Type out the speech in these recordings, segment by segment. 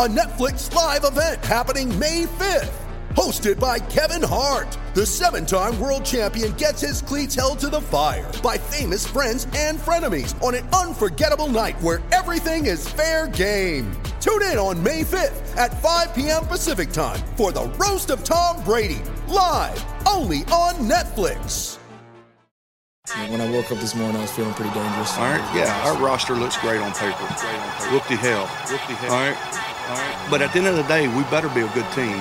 a Netflix live event happening May 5th. Hosted by Kevin Hart, the seven time world champion gets his cleats held to the fire by famous friends and frenemies on an unforgettable night where everything is fair game. Tune in on May 5th at 5 p.m. Pacific time for the Roast of Tom Brady, live only on Netflix. When I woke up this morning, I was feeling pretty dangerous. All right, yeah, our roster looks great on paper. Whoop the hell. Whoop the hell. All right. All right. But at the end of the day, we better be a good team.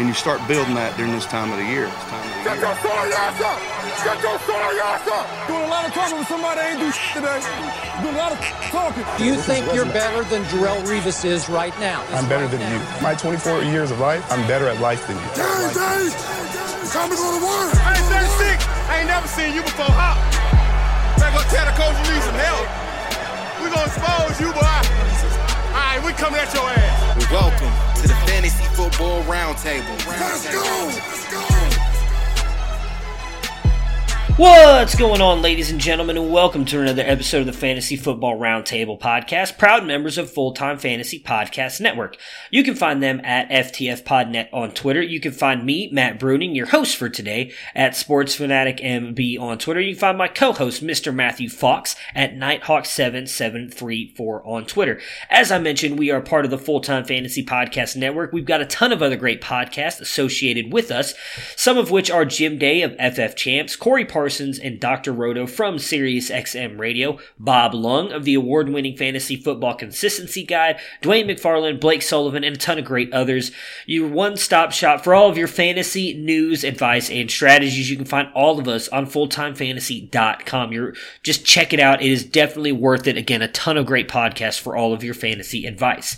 And you start building that during this time of the year. This time of Get year. your sorry ass up! Get your sorry ass up! Doing a lot of talking with somebody that ain't do shit today. Doing a lot of talking. Do you think you're better than Jarrell Revis is right now? I'm better than you. My 24 years of life, I'm better at life than you. Dave, Dave! It's time to go to work! I ain't 36. I ain't never seen you before. Hop. Better go tell the coach you need some help. We gonna expose you, boy. All right, we coming at your ass. Welcome to the Fantasy Football Roundtable. Let's go! Let's go! What's going on, ladies and gentlemen, and welcome to another episode of the Fantasy Football Roundtable Podcast, proud members of Full Time Fantasy Podcast Network. You can find them at FTFPodNet on Twitter. You can find me, Matt Bruning, your host for today, at SportsFanaticMB on Twitter. You can find my co-host, Mr. Matthew Fox, at Nighthawk7734 on Twitter. As I mentioned, we are part of the Full Time Fantasy Podcast Network. We've got a ton of other great podcasts associated with us, some of which are Jim Day of FF Champs, Corey Parsons and Dr. Roto from Sirius XM Radio, Bob Lung of the award winning Fantasy Football Consistency Guide, Dwayne McFarland, Blake Sullivan, and a ton of great others. Your one stop shop for all of your fantasy news, advice, and strategies. You can find all of us on fulltimefantasy.com. You're just check it out. It is definitely worth it. Again, a ton of great podcasts for all of your fantasy advice.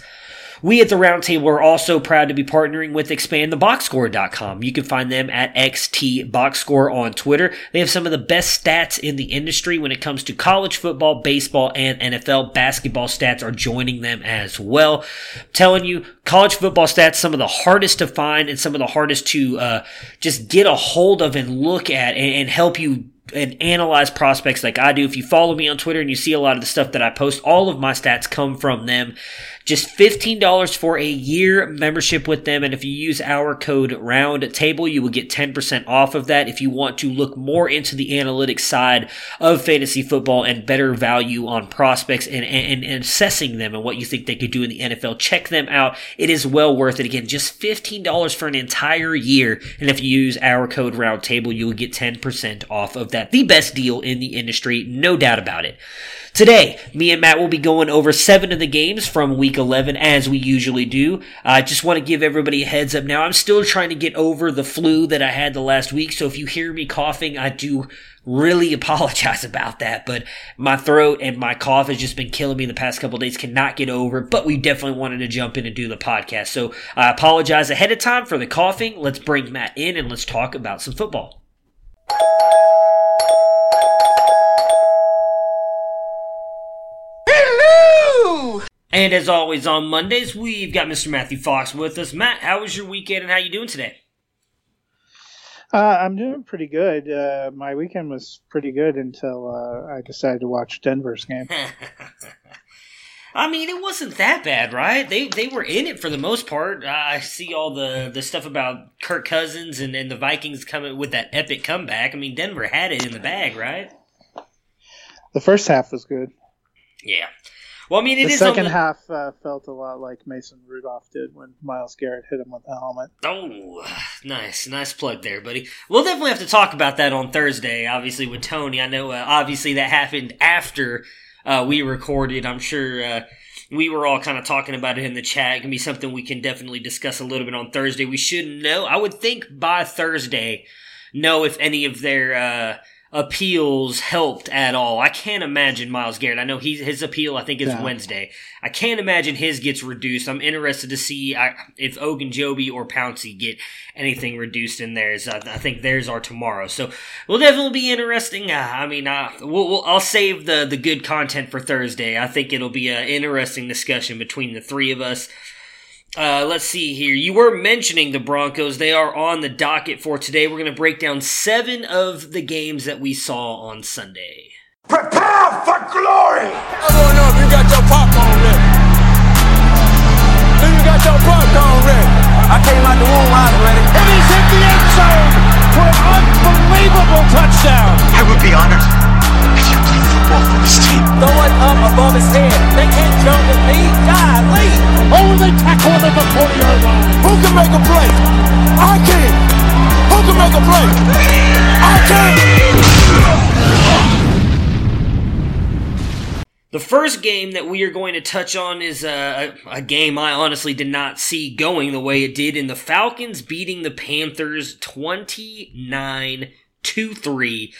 We at the Roundtable are also proud to be partnering with expandtheboxscore.com. You can find them at XTBoxscore on Twitter. They have some of the best stats in the industry when it comes to college football, baseball, and NFL. Basketball stats are joining them as well. I'm telling you, college football stats, some of the hardest to find and some of the hardest to uh, just get a hold of and look at and, and help you and analyze prospects like I do. If you follow me on Twitter and you see a lot of the stuff that I post, all of my stats come from them. Just $15 for a year membership with them. And if you use our code ROUNDTABLE, you will get 10% off of that. If you want to look more into the analytics side of fantasy football and better value on prospects and, and, and assessing them and what you think they could do in the NFL, check them out. It is well worth it. Again, just $15 for an entire year. And if you use our code ROUNDTABLE, you will get 10% off of that. The best deal in the industry, no doubt about it. Today, me and Matt will be going over seven of the games from week 11 as we usually do. I just want to give everybody a heads up now. I'm still trying to get over the flu that I had the last week. So if you hear me coughing, I do really apologize about that. But my throat and my cough has just been killing me the past couple days. Cannot get over but we definitely wanted to jump in and do the podcast. So I apologize ahead of time for the coughing. Let's bring Matt in and let's talk about some football. And as always on Mondays, we've got Mr. Matthew Fox with us. Matt, how was your weekend and how you doing today? Uh, I'm doing pretty good. Uh, my weekend was pretty good until uh, I decided to watch Denver's game. I mean, it wasn't that bad, right? They they were in it for the most part. Uh, I see all the, the stuff about Kirk Cousins and, and the Vikings coming with that epic comeback. I mean, Denver had it in the bag, right? The first half was good. Yeah. Well, I mean, it the is second the- half uh, felt a lot like Mason Rudolph did when Myles Garrett hit him with the helmet. Oh, nice, nice plug there, buddy. We'll definitely have to talk about that on Thursday. Obviously, with Tony, I know. Uh, obviously, that happened after uh, we recorded. I'm sure uh, we were all kind of talking about it in the chat. It can be something we can definitely discuss a little bit on Thursday. We should know. I would think by Thursday, know if any of their uh, appeals helped at all. I can't imagine Myles Garrett. I know he's, his appeal, I think, is Yeah. Wednesday. I can't imagine his gets reduced. I'm interested to see I, if Ogunjobi or Pouncey get anything reduced in theirs. I, I think theirs are tomorrow. So will definitely be interesting. Uh, I mean, uh, we'll, we'll, I'll save the, the good content for Thursday. I think it'll be an interesting discussion between the three of us. Uh, let's see here. You were mentioning the Broncos. They are on the docket for today. We're going to break down seven of the games that we saw on Sunday. Prepare for glory! Come on up, you got your popcorn ready. Do you got your popcorn ready? I came out the womb, I was ready. And he's hit the end zone for an unbelievable touchdown. I would be honored Throw it up above his head. They can't jump with me. Golly. Oh, they tackle him at the 40 yard line. Who can make a play? I can. Who can make a play? I can. The first game that we are going to touch on is a, a, a game I honestly did not see going the way it did in the Falcons beating the Panthers 29 to 3.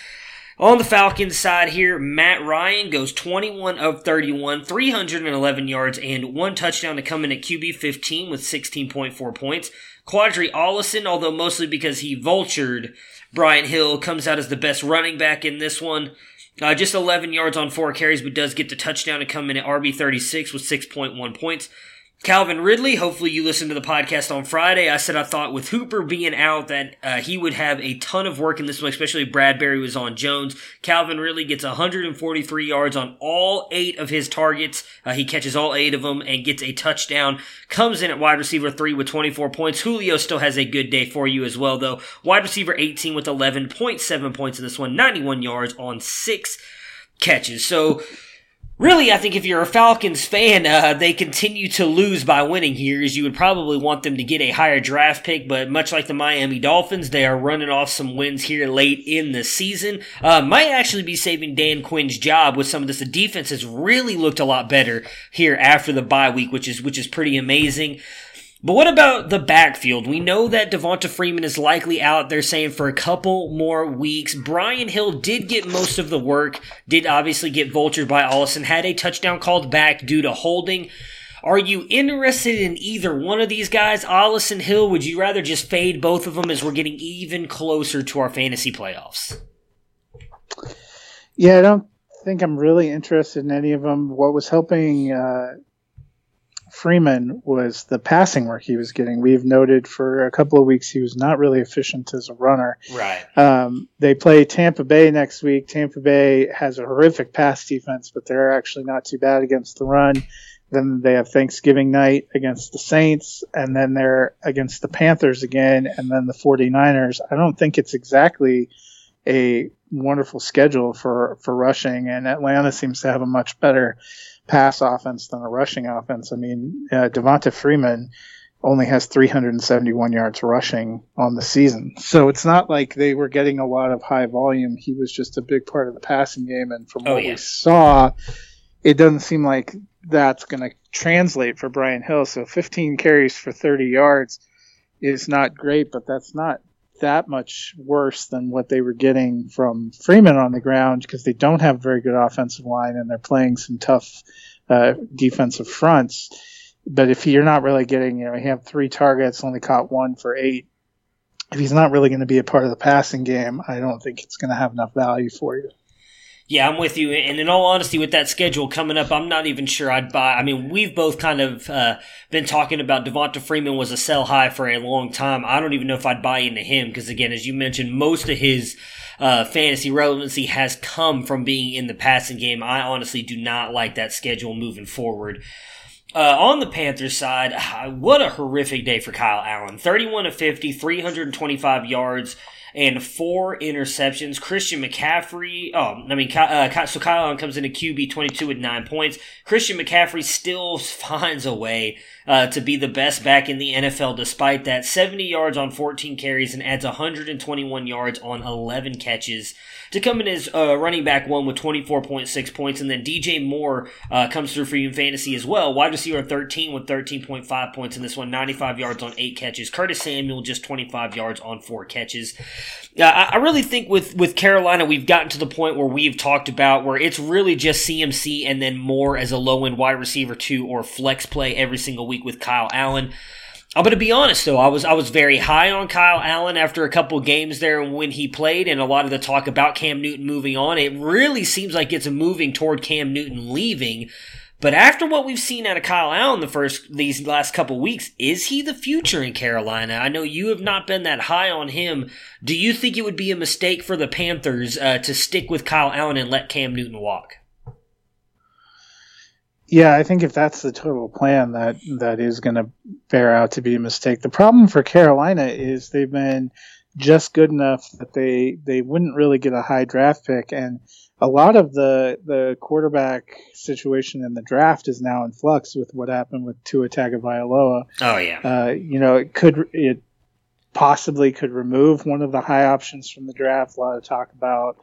On the Falcons side here, Matt Ryan goes 21 of 31, 311 yards, and one touchdown to come in at QB 15 with 16.4 points. Qadree Ollison, although mostly because he vultured Brian Hill, comes out as the best running back in this one. Uh, just 11 yards on four carries, but does get the touchdown to come in at RB36 with 6.1 points. Calvin Ridley, hopefully you listened to the podcast on Friday. I said I thought with Hooper being out that uh, he would have a ton of work in this one, especially Bradberry was on Jones. Calvin Ridley gets 143 yards on all eight of his targets. Uh, he catches all eight of them and gets a touchdown. Comes in at wide receiver three with 24 points. Julio still has a good day for you as well, though. Wide receiver 18 with 11.7 points in this one, 91 yards on six catches. So, Really, I think if you're a Falcons fan, uh, they continue to lose by winning here, as you would probably want them to get a higher draft pick, but much like the Miami Dolphins, they are running off some wins here late in the season. Uh, might actually be saving Dan Quinn's job with some of this. The defense has really looked a lot better here after the bye week, which is, which is pretty amazing. But what about the backfield? We know that Devonta Freeman is likely out there saying for a couple more weeks. Brian Hill did get most of the work, did obviously get vultured by Ollison, had a touchdown called back due to holding. Are you interested in either one of these guys, Ollison Hill? Would you rather just fade both of them as we're getting even closer to our fantasy playoffs? Yeah, I don't think I'm really interested in any of them. What was helping uh, Freeman was the passing work he was getting. We've noted for a couple of weeks he was not really efficient as a runner. Right. Um, they play Tampa Bay next week. Tampa Bay has a horrific pass defense, but they're actually not too bad against the run. Then they have Thanksgiving night against the Saints, and then they're against the Panthers again, and then the 49ers. I don't think it's exactly a wonderful schedule for, for rushing, and Atlanta seems to have a much better pass offense than a rushing offense. I mean, uh, Devonta Freeman only has 371 yards rushing on the season. So it's not like they were getting a lot of high volume. He was just a big part of the passing game. And from Oh, what yeah. we saw, it doesn't seem like that's going to translate for Brian Hill. So 15 carries for 30 yards is not great, but that's not that much worse than what they were getting from Freeman on the ground because they don't have a very good offensive line and they're playing some tough uh, defensive fronts. But if you're not really getting, you know, he had three targets, only caught one for eight. If he's not really going to be a part of the passing game, I don't think it's going to have enough value for you. Yeah, I'm with you. And in all honesty, with that schedule coming up, I'm not even sure I'd buy. I mean, we've both kind of uh, been talking about Devonta Freeman was a sell high for a long time. I don't even know if I'd buy into him because, again, as you mentioned, most of his uh, fantasy relevancy has come from being in the passing game. I honestly do not like that schedule moving forward. Uh, on the Panthers side, what a horrific day for Kyle Allen. 31 to 50, 325 yards, and four interceptions. Christian McCaffrey, oh, I mean, uh, so Kyle Allen comes into QB 22 with nine points. Christian McCaffrey still finds a way uh, to be the best back in the NFL despite that. 70 yards on 14 carries and adds 121 yards on 11 catches to come in as uh, running back one with 24.6 points. And then DJ Moore uh, comes through for you in fantasy as well. Wide receiver 13 with 13.5 points in this one, 95 yards on eight catches. Curtis Samuel just 25 yards on four catches. Yeah, I really think with with Carolina, we've gotten to the point where we've talked about where it's really just CMC and then Moore as a low end wide receiver two or flex play every single week with Kyle Allen. I'm going to be honest though, I was I was very high on Kyle Allen after a couple games there when he played, and a lot of the talk about Cam Newton moving on. It really seems like it's moving toward Cam Newton leaving. But after what we've seen out of Kyle Allen the first these last couple weeks, is he the future in Carolina? I know you have not been that high on him. Do you think it would be a mistake for the Panthers uh, to stick with Kyle Allen and let Cam Newton walk? Yeah, I think if that's the total plan, that that is going to bear out to be a mistake. The problem for Carolina is they've been just good enough that they they wouldn't really get a high draft pick, and a lot of the the quarterback situation in the draft is now in flux with what happened with Tua Tagovailoa. Oh yeah, uh, you know it could it possibly could remove one of the high options from the draft. A lot of talk about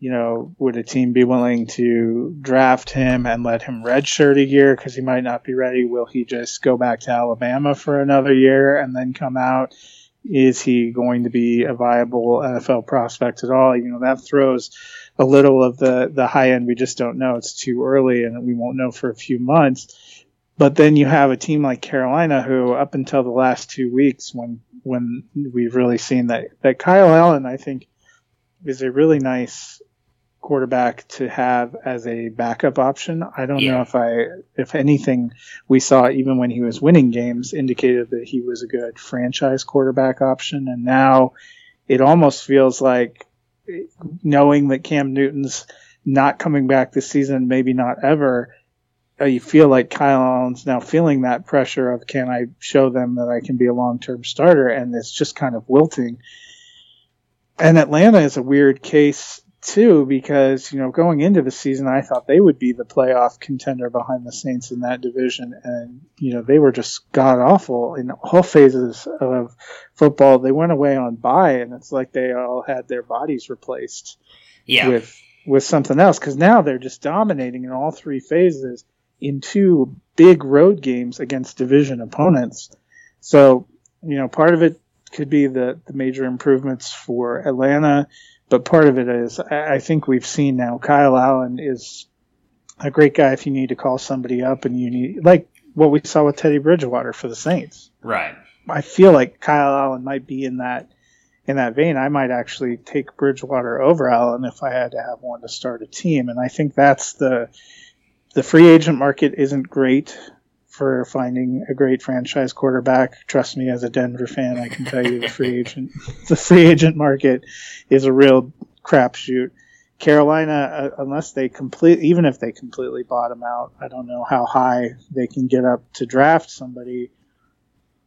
you know, would a team be willing to draft him and let him redshirt a year because he might not be ready? Will he just go back to Alabama for another year and then come out? Is he going to be a viable NFL prospect at all? You know, that throws a little of the, the high end. We just don't know. It's too early and we won't know for a few months. But then you have a team like Carolina who, up until the last two weeks, when when we've really seen that that Kyle Allen, I think, is a really nice quarterback to have as a backup option. I don't yeah. know if I, if anything, we saw even when he was winning games indicated that he was a good franchise quarterback option. And now it almost feels like knowing that Cam Newton's not coming back this season, maybe not ever. Uh, you feel like Kyle Allen's now feeling that pressure of can I show them that I can be a long term starter, and it's just kind of wilting. And Atlanta is a weird case too, because you know going into the season, I thought they would be the playoff contender behind the Saints in that division, and you know they were just god awful in all phases of football. They went away on bye, and it's like they all had their bodies replaced yeah. with with something else because now they're just dominating in all three phases in two big road games against division opponents. So you know part of it could be the the major improvements for Atlanta but part of it is I think we've seen now Kyle Allen is a great guy if you need to call somebody up and you need like what we saw with Teddy Bridgewater for the Saints. Right. I feel like Kyle Allen might be in that in that vein. I might actually take Bridgewater over Allen if I had to have one to start a team, and I think that's the the free agent market isn't great for finding a great franchise quarterback. Trust me, as a Denver fan, I can tell you the free agent the free agent market is a real crapshoot. Carolina, uh, unless they complete, even if they completely bottom out, I don't know how high they can get up to draft somebody.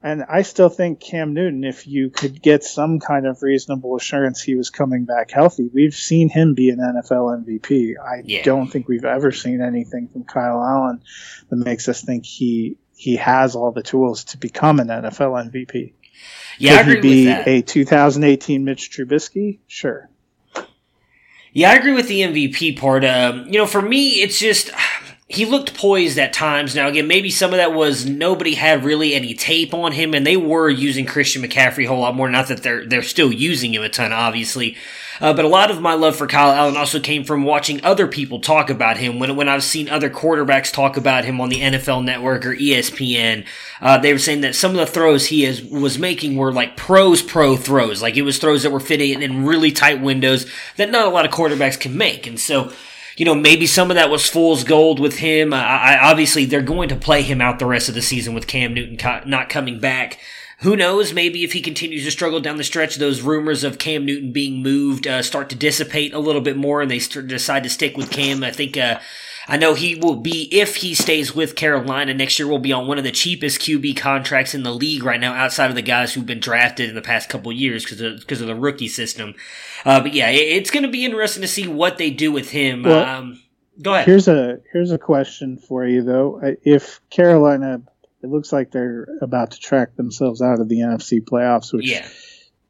And I still think Cam Newton, if you could get some kind of reasonable assurance he was coming back healthy, we've seen him be an NFL MVP. I yeah. don't think we've ever seen anything from Kyle Allen that makes us think he he has all the tools to become an NFL MVP. Yeah, I agree with that. could he be a 2018 Mitch Trubisky? Sure. Yeah, I agree with the MVP part. Um, you know, for me, it's just he looked poised at times. Now, again, maybe some of that was nobody had really any tape on him, and they were using Christian McCaffrey a whole lot more. Not that they're they're still using him a ton, obviously, uh, but a lot of my love for Kyle Allen also came from watching other people talk about him. When when I've seen other quarterbacks talk about him on the NFL Network or ESPN, uh, they were saying that some of the throws he is, was making were like pros pro throws, like it was throws that were fitting in really tight windows that not a lot of quarterbacks can make, and so you know, maybe some of that was fool's gold with him. I, I, obviously, they're going to play him out the rest of the season with Cam Newton co- not coming back. Who knows? Maybe if he continues to struggle down the stretch, those rumors of Cam Newton being moved uh, start to dissipate a little bit more, and they start, decide to stick with Cam. I think. Uh, I know he will be, if he stays with Carolina next year, will be on one of the cheapest QB contracts in the league right now, outside of the guys who've been drafted in the past couple years because of, of the rookie system. Uh, but yeah, it, it's going to be interesting to see what they do with him. Well, um, go ahead. Here's a here's a question for you though. If Carolina, it looks like they're about to track themselves out of the NFC playoffs, which. Yeah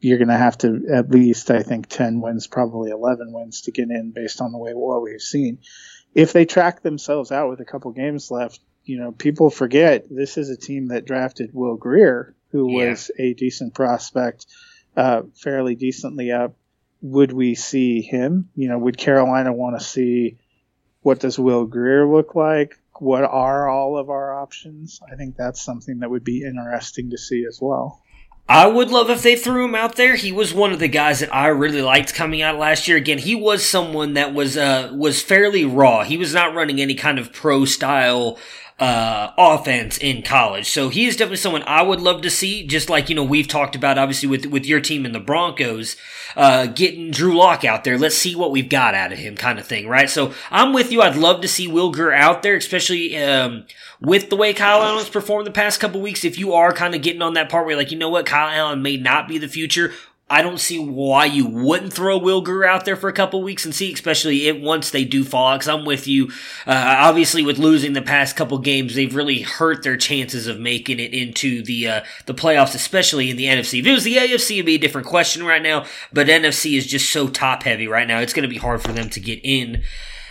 you're going to have to at least, I think, 10 wins, probably 11 wins to get in based on the way what we've seen if they track themselves out with a couple games left, you know, people forget this is a team that drafted Will Grier, who yeah. was a decent prospect uh, fairly decently up. Would we see him? You know, would Carolina want to see what does Will Grier look like? What are all of our options? I think that's something that would be interesting to see as well. I would love if they threw him out there. He was one of the guys that I really liked coming out last year. Again, he was someone that was uh, was fairly raw. He was not running any kind of pro style uh, offense in college. So he is definitely someone I would love to see. Just like you know we've talked about, obviously with with your team and the Broncos, uh, getting Drew Lock out there. Let's see what we've got out of him, kind of thing, right? So I'm with you. I'd love to see Will Grier out there, especially um, with the way Kyle Allen's performed the past couple weeks. If you are kind of getting on that part where like, you know what, Kyle Allen may not be the future. I don't see why you wouldn't throw Will Grier out there for a couple weeks and see, especially it once they do fall. Because I'm with you. Uh, obviously, with losing the past couple games, they've really hurt their chances of making it into the uh, the playoffs, especially in the NFC. If it was the AFC, it'd be a different question right now. But NFC is just so top heavy right now; it's going to be hard for them to get in.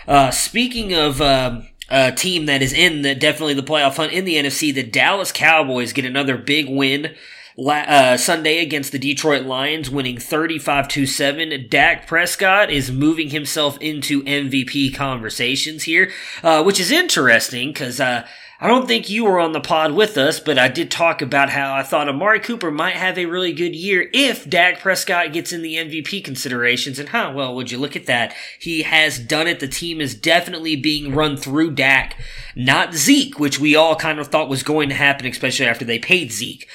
Uh, speaking of. Um, a team that is in the definitely the playoff hunt in the NFC, the Dallas Cowboys get another big win uh, Sunday against the Detroit Lions, winning 35 to 7. Dak Prescott is moving himself into MVP conversations here, uh, which is interesting because uh, I don't think you were on the pod with us, but I did talk about how I thought Amari Cooper might have a really good year if Dak Prescott gets in the MVP considerations. And huh, well, would you look at that? He has done it. The team is definitely being run through Dak, not Zeke, which we all kind of thought was going to happen, especially after they paid Zeke.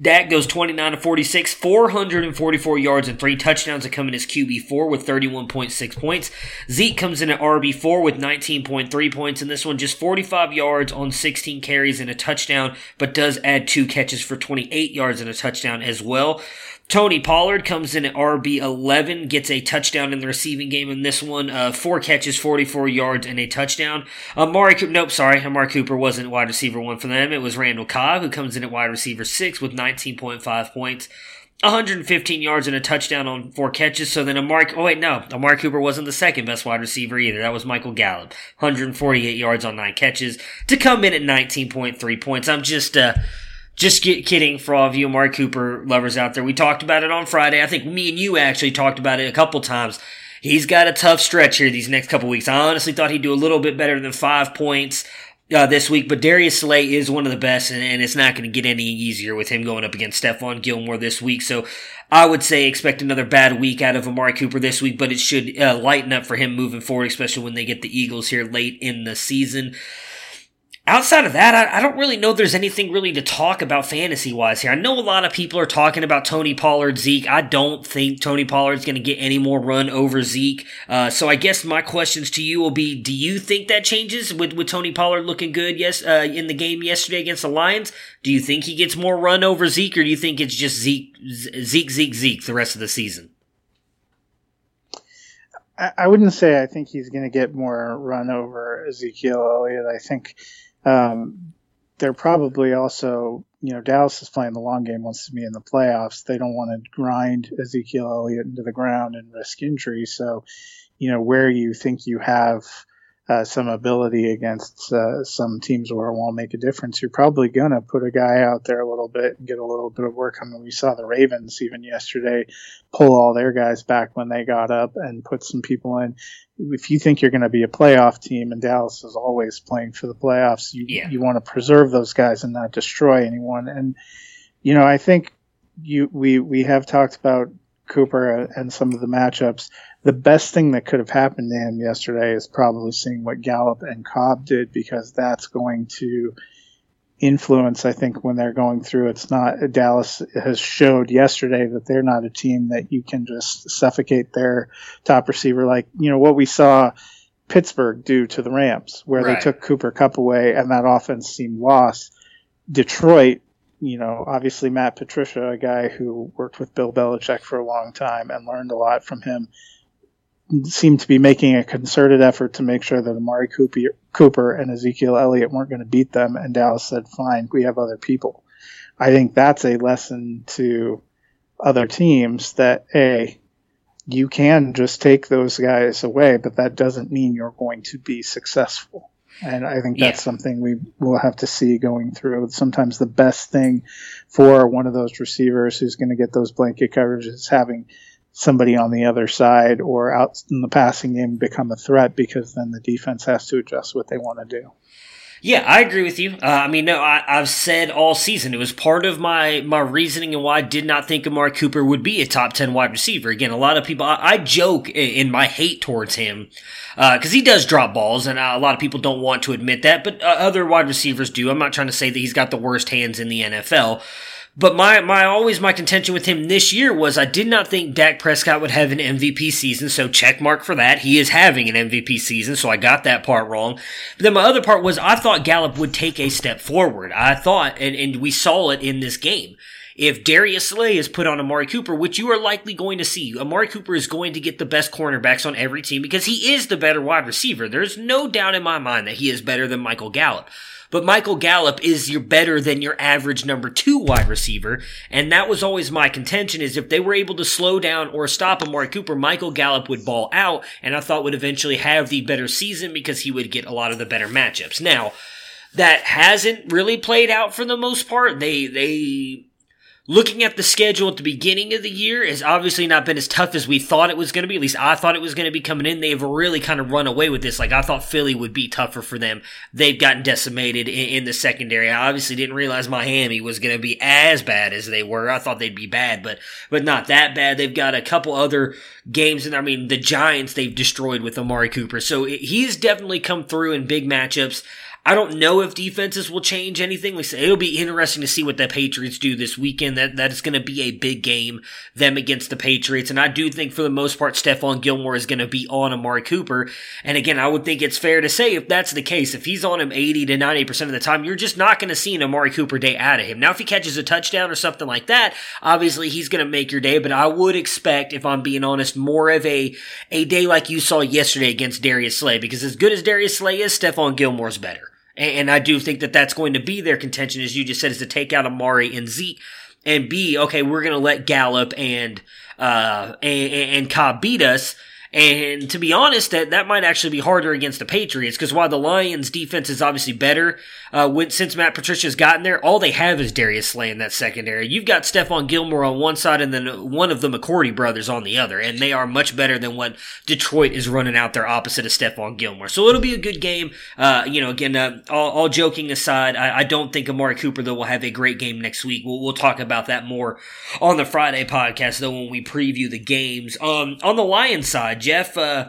Dak goes 29 to 46, 444 yards and three touchdowns to come in as QB4 with 31.6 points. Zeke comes in at RB4 with 19.3 points in this one, just 45 yards on 16 carries and a touchdown, but does add two catches for 28 yards and a touchdown as well. Tony Pollard comes in at RB11, gets a touchdown in the receiving game in this one. Uh, four catches, 44 yards, and a touchdown. Amari Cooper, nope, sorry, Amari Cooper wasn't wide receiver one for them. It was Randall Cobb, who comes in at wide receiver six with 19.5 points. 115 yards and a touchdown on four catches. So then Amari, oh wait, no, Amari Cooper wasn't the second best wide receiver either. That was Michael Gallup. 148 yards on nine catches to come in at 19.3 points. I'm just, uh, just get kidding for all of you Amari Cooper lovers out there. We talked about it on Friday. I think me and you actually talked about it a couple times. He's got a tough stretch here these next couple weeks. I honestly thought he'd do a little bit better than five points uh, this week, but Darius Slay is one of the best, and, and it's not going to get any easier with him going up against Stephon Gilmore this week. So I would say expect another bad week out of Amari Cooper this week, but it should uh, lighten up for him moving forward, especially when they get the Eagles here late in the season. Outside of that, I, I, don't really know there's anything really to talk about fantasy wise here. I know a lot of people are talking about Tony Pollard, Zeke. I don't think Tony Pollard's going to get any more run over Zeke. Uh, so I guess my questions to you will be: Do you think that changes with with Tony Pollard looking good? Yes, uh, in the game yesterday against the Lions. Do you think he gets more run over Zeke, or do you think it's just Zeke, Zeke, Zeke, Zeke the rest of the season? I wouldn't say I think he's going to get more run over Ezekiel Elliott. I think um, they're probably also, you know, Dallas is playing the long game, wants to be in the playoffs. They don't want to grind Ezekiel Elliott into the ground and risk injury. So, you know, where you think you have uh, some ability against uh, some teams where it won't make a difference, you're probably going to put a guy out there a little bit and get a little bit of work. I mean, we saw the Ravens even yesterday pull all their guys back when they got up and put some people in. If you think you're going to be a playoff team, and Dallas is always playing for the playoffs, you yeah. you want to preserve those guys and not destroy anyone. And you know, I think you we we have talked about Cooper and some of the matchups the best thing that could have happened to him yesterday is probably seeing what Gallup and Cobb did because that's going to influence. I think when they're going through, it's not Dallas has showed yesterday that they're not a team that you can just suffocate their top receiver like you know what we saw Pittsburgh do to the Rams, where right. they took Cooper Kupp away and that offense seemed lost. Detroit you know, obviously Matt Patricia, a guy who worked with Bill Belichick for a long time and learned a lot from him, seemed to be making a concerted effort to make sure that Amari Cooper and Ezekiel Elliott weren't going to beat them, and Dallas said, "Fine, we have other people." I think that's a lesson to other teams that a you can just take those guys away, but that doesn't mean you're going to be successful. And I think Yeah. that's something we will have to see going through. Sometimes the best thing for one of those receivers who's going to get those blanket coverages is having somebody on the other side or out in the passing game become a threat because then the defense has to adjust what they want to do. Yeah, I agree with you. Uh, I mean, no, I, I've said all season it was part of my my reasoning and why I did not think Amari Cooper would be a top ten wide receiver. Again, a lot of people I, I joke in, my hate towards him because he does drop balls, and uh, a lot of people don't want to admit that, but uh, other wide receivers do. I'm not trying to say that he's got the worst hands in the NFL. But my, my always my contention with him this year was I did not think Dak Prescott would have an MVP season, so check mark for that. He is having an MVP season, so I got that part wrong. But then my other part was I thought Gallup would take a step forward. I thought, and, and we saw it in this game. If Darius Slay is put on Amari Cooper, which you are likely going to see, Amari Cooper is going to get the best cornerbacks on every team because he is the better wide receiver. There's no doubt in my mind that he is better than Michael Gallup. But Michael Gallup is your better than your average number two wide receiver. And that was always my contention is if they were able to slow down or stop Amari Cooper, Michael Gallup would ball out and I thought would eventually have the better season because he would get a lot of the better matchups. Now, that hasn't really played out for the most part. They, they, Looking at the schedule at the beginning of the year has obviously not been as tough as we thought it was going to be. At least I thought it was going to be coming in. They've really kind of run away with this. Like I thought Philly would be tougher for them. They've gotten decimated in, in the secondary. I obviously didn't realize Miami was going to be as bad as they were. I thought they'd be bad, but but not that bad. They've got a couple other games, and I mean the Giants they've destroyed with Amari Cooper. So it, he's definitely come through in big matchups. I don't know if defenses will change anything. Like it'll be interesting to see what the Patriots do this weekend. That that is going to be a big game, them against the Patriots. And I do think for the most part, Stephon Gilmore is going to be on Amari Cooper. And again, I would think it's fair to say if that's the case, if he's on him 80 to 90% of the time, you're just not going to see an Amari Cooper day out of him. Now, if he catches a touchdown or something like that, obviously he's going to make your day. But I would expect, if I'm being honest, more of a, a day like you saw yesterday against Darius Slay. Because as good as Darius Slay is, Stephon Gilmore's better. And I do think that that's going to be their contention, as you just said, is to take out Amari and Zeke. And B, okay, we're going to let Gallup and, uh, and, and Cobb beat us. And to be honest, that, that might actually be harder against the Patriots because while the Lions defense is obviously better, uh, when, since Matt Patricia's gotten there, all they have is Darius Slay in that secondary. You've got Stephon Gilmore on one side and then one of the McCourty brothers on the other, and they are much better than what Detroit is running out there opposite of Stephon Gilmore. So it'll be a good game. Uh, you know, again, uh, all, all joking aside, I, I don't think Amari Cooper though will have a great game next week. We'll, we'll talk about that more on the Friday podcast though when we preview the games. Um, on the Lions side, Jeff, uh,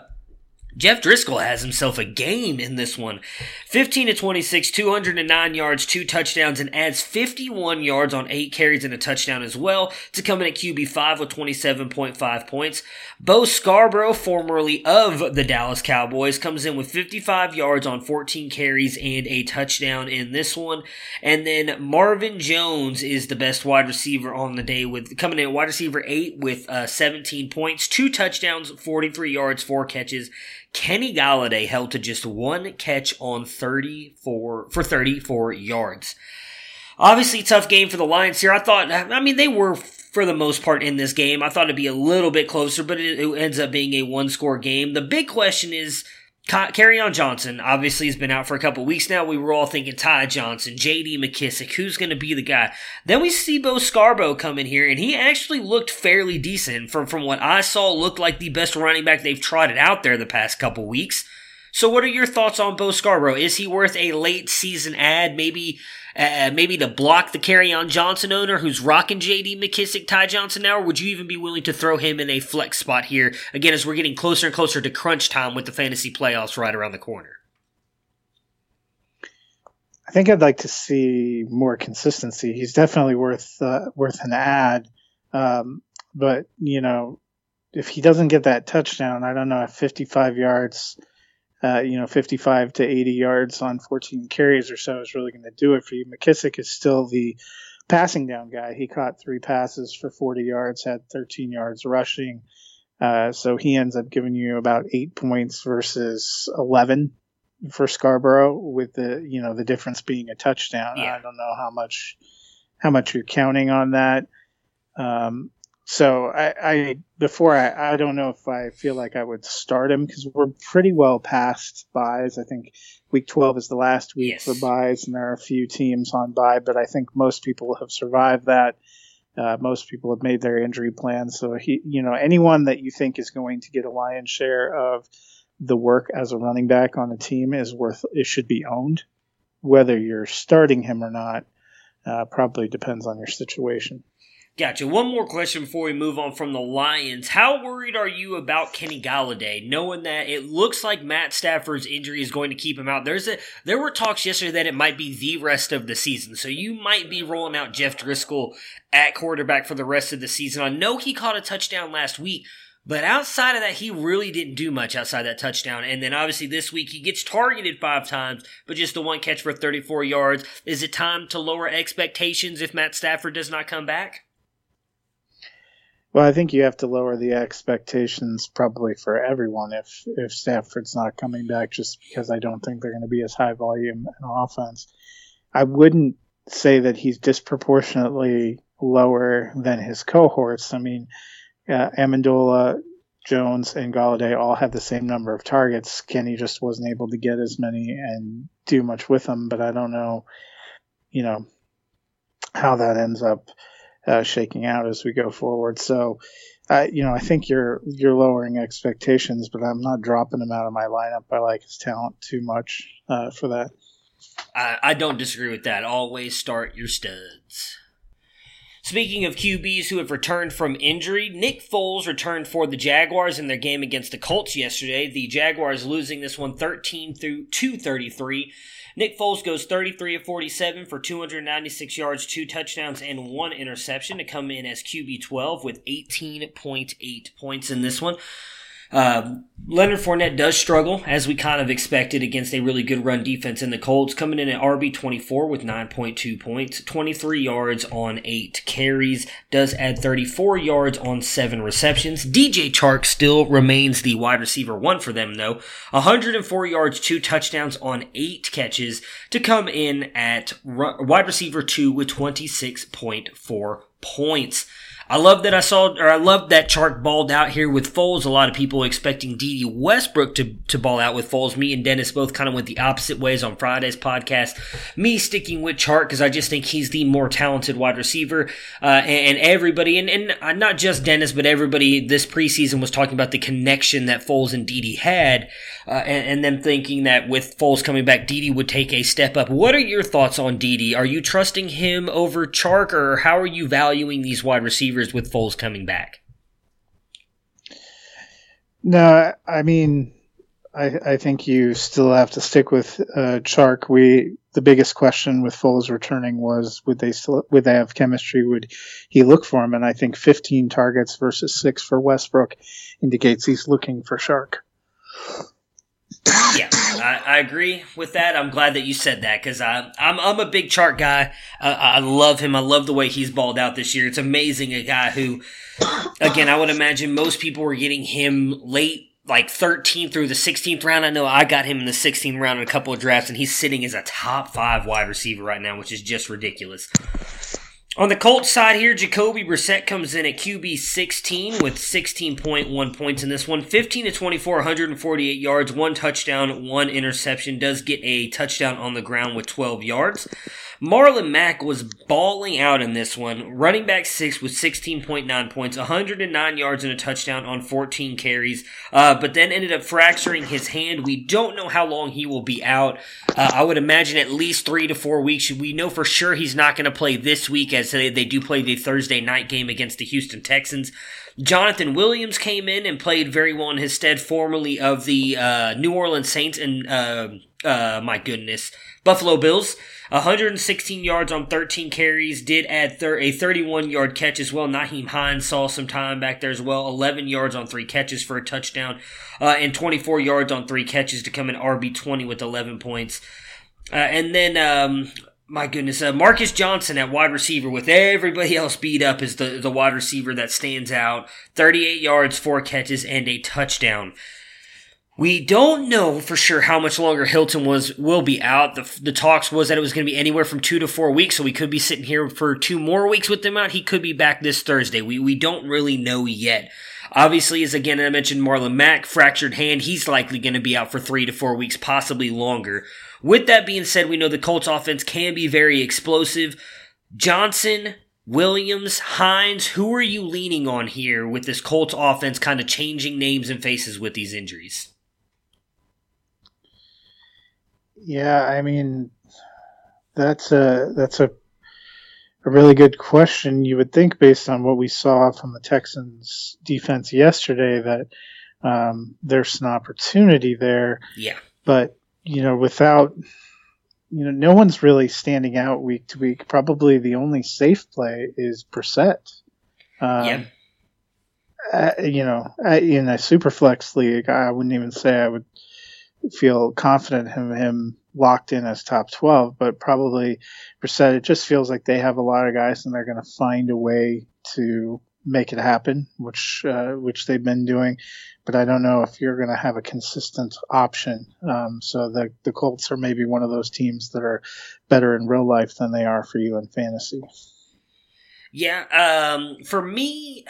Jeff Driskel has himself a game in this one. 15 to 26, 209 yards, two touchdowns, and adds 51 yards on eight carries and a touchdown as well to come in at QB5 with 27.5 points. Bo Scarborough, formerly of the Dallas Cowboys, comes in with 55 yards on 14 carries and a touchdown in this one. And then Marvin Jones is the best wide receiver on the day with coming in at wide receiver 8 with uh, 17 points, two touchdowns, 43 yards, four catches. Kenny Golladay held to just one catch on 34 for 34 yards. Obviously, tough game for the Lions here. I thought, I mean, they were for the most part in this game. I thought it'd be a little bit closer, but it, it ends up being a one score game. The big question is, on Johnson obviously has been out for a couple weeks now. We were all thinking Ty Johnson, J.D. McKissic, who's going to be the guy? Then we see Bo Scarborough come in here, and he actually looked fairly decent. From from what I saw, looked like the best running back they've trotted out there the past couple weeks. So, what are your thoughts on Bo Scarborough? Is he worth a late season ad? Maybe, uh, maybe to block the Kerryon Johnson owner who's rocking J.D. McKissic, Ty Johnson now, or would you even be willing to throw him in a flex spot here? Again, as we're getting closer and closer to crunch time with the fantasy playoffs right around the corner. I think I'd like to see more consistency. He's definitely worth uh, worth an ad, um, but you know, if he doesn't get that touchdown, I don't know if 55 yards uh, you know, 55 to 80 yards on 14 carries or so is really going to do it for you. McKissic is still the passing down guy. He caught three passes for 40 yards, had 13 yards rushing. Uh, so he ends up giving you about eight points versus 11 for Scarborough, with the you know the difference being a touchdown. Yeah. I don't know how much how much you're counting on that. Um, so I, I before I, I don't know if I feel like I would start him because we're pretty well past buys. I think week 12 is the last week Yes. for buys, and there are a few teams on buy, but I think most people have survived that. Uh, most people have made their injury plans, so he, you know, anyone that you think is going to get a lion's share of the work as a running back on a team is worth. It should be owned, whether you're starting him or not. Uh, probably depends on your situation. Gotcha. One more question before we move on from the Lions. How worried are you about Kenny Golladay, knowing that it looks like Matt Stafford's injury is going to keep him out? There's a there were talks yesterday that it might be the rest of the season, so you might be rolling out Jeff Driskel at quarterback for the rest of the season. I know he caught a touchdown last week, but outside of that, he really didn't do much outside that touchdown. And then obviously this week he gets targeted five times, but just the one catch for 34 yards. Is it time to lower expectations if Matt Stafford does not come back? Well, I think you have to lower the expectations probably for everyone if if Stafford's not coming back, just because I don't think they're going to be as high volume an offense. I wouldn't say that he's disproportionately lower than his cohorts. I mean, uh, Amendola, Jones, and Golladay all had the same number of targets. Kenny just wasn't able to get as many and do much with them. But I don't know, you know, how that ends up uh, shaking out as we go forward. So, uh, you know, I think you're you're lowering expectations, but I'm not dropping him out of my lineup. I like his talent too much uh, for that. I, I don't disagree with that. Always start your studs. Speaking of QBs who have returned from injury, Nick Foles returned for the Jaguars in their game against the Colts yesterday. The Jaguars losing this one 13 through 233. Nick Foles goes 33 of 47 for 296 yards, two touchdowns, and one interception to come in as QB 12 with 18.8 points in this one. Uh, Leonard Fournette does struggle, as we kind of expected, against a really good run defense in the Colts, coming in at RB 24 with 9.2 points, 23 yards on 8 carries, does add 34 yards on 7 receptions. DJ Chark still remains the wide receiver 1 for them, though. 104 yards, 2 touchdowns on 8 catches to come in at wide receiver 2 with 26.4 points. I love that I saw, or I love that Chark balled out here with Foles. A lot of people expecting Dede Westbrook to, to ball out with Foles. Me and Dennis both kind of went the opposite ways on Friday's podcast. Me sticking with Chark because I just think he's the more talented wide receiver. Uh, and, and everybody, and, and uh, not just Dennis, but everybody this preseason was talking about the connection that Foles and Dede had. Uh, and, and them thinking that with Foles coming back, Dede would take a step up. What are your thoughts on Dede? Are you trusting him over Chark, or how are you valuing these wide receivers? With Foles coming back? No, I mean, I, I think you still have to stick with uh, Chark. We the biggest question with Foles returning was would they still would they have chemistry? Would he look for him? And I think 15 targets versus six for Westbrook indicates he's looking for Chark. Yeah, I, I, agree with that. I'm glad that you said that because I'm I'm a big Chark guy. I love him. I love the way he's balled out this year. It's amazing. A guy who, again, I would imagine most people were getting him late, like 13th through the 16th round. I know I got him in the 16th round in a couple of drafts, and he's sitting as a top five wide receiver right now, which is just ridiculous. On the Colts side here, Jacoby Brissett comes in at QB 16 with 16.1 points in this one. 15 to 24, 148 yards, one touchdown, one interception. Does get a touchdown on the ground with 12 yards. Marlon Mack was bawling out in this one. Running back six with 16.9 points, 109 yards and a touchdown on 14 carries, uh, but then ended up fracturing his hand. We don't know how long he will be out. Uh, I would imagine at least three to four weeks. We know for sure he's not going to play this week as they, they do play the Thursday night game against the Houston Texans. Jonathan Williams came in and played very well in his stead, formerly of the uh, New Orleans Saints and, uh, uh, my goodness, Buffalo Bills. 116 yards on 13 carries, did add thir- a 31 yard catch as well. Nyheim Hines saw some time back there as well. 11 yards on three catches for a touchdown, uh, and 24 yards on three catches to come in RB20 with 11 points. Uh, and then, um, my goodness, uh, Marcus Johnson at wide receiver with everybody else beat up is the, the wide receiver that stands out. 38 yards, four catches, and a touchdown. We don't know for sure how much longer Hilton was will be out. The, the talks was that it was going to be anywhere from two to four weeks, so we could be sitting here for two more weeks with him out. He could be back this Thursday. We we don't really know yet. Obviously, as again I mentioned, Marlon Mack fractured hand. He's likely going to be out for three to four weeks, possibly longer. With that being said, we know the Colts offense can be very explosive. Johnson, Williams, Hines, who are you leaning on here with this Colts offense kind of changing names and faces with these injuries? Yeah, I mean, that's a that's a a really good question. You would think, based on what we saw from the Texans' defense yesterday, that um, there's an opportunity there. Yeah. But you know, without you know, no one's really standing out week to week. Probably the only safe play is Brissett. Um, yeah. Uh, you know, in a super flex league, I wouldn't even say I would feel confident in him locked in as top 12, but probably Brissett, it just feels like they have a lot of guys and they're going to find a way to make it happen, which, uh, which they've been doing. But I don't know if you're going to have a consistent option. Um, so the, the Colts are maybe one of those teams that are better in real life than they are for you in fantasy. Yeah. Um, for me,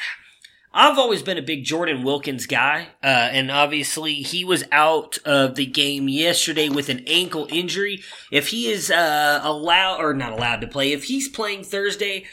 I've always been a big Jordan Wilkins guy, uh, and obviously he was out of the game yesterday with an ankle injury. If he is uh, allowed or not allowed to play, if he's playing Thursday,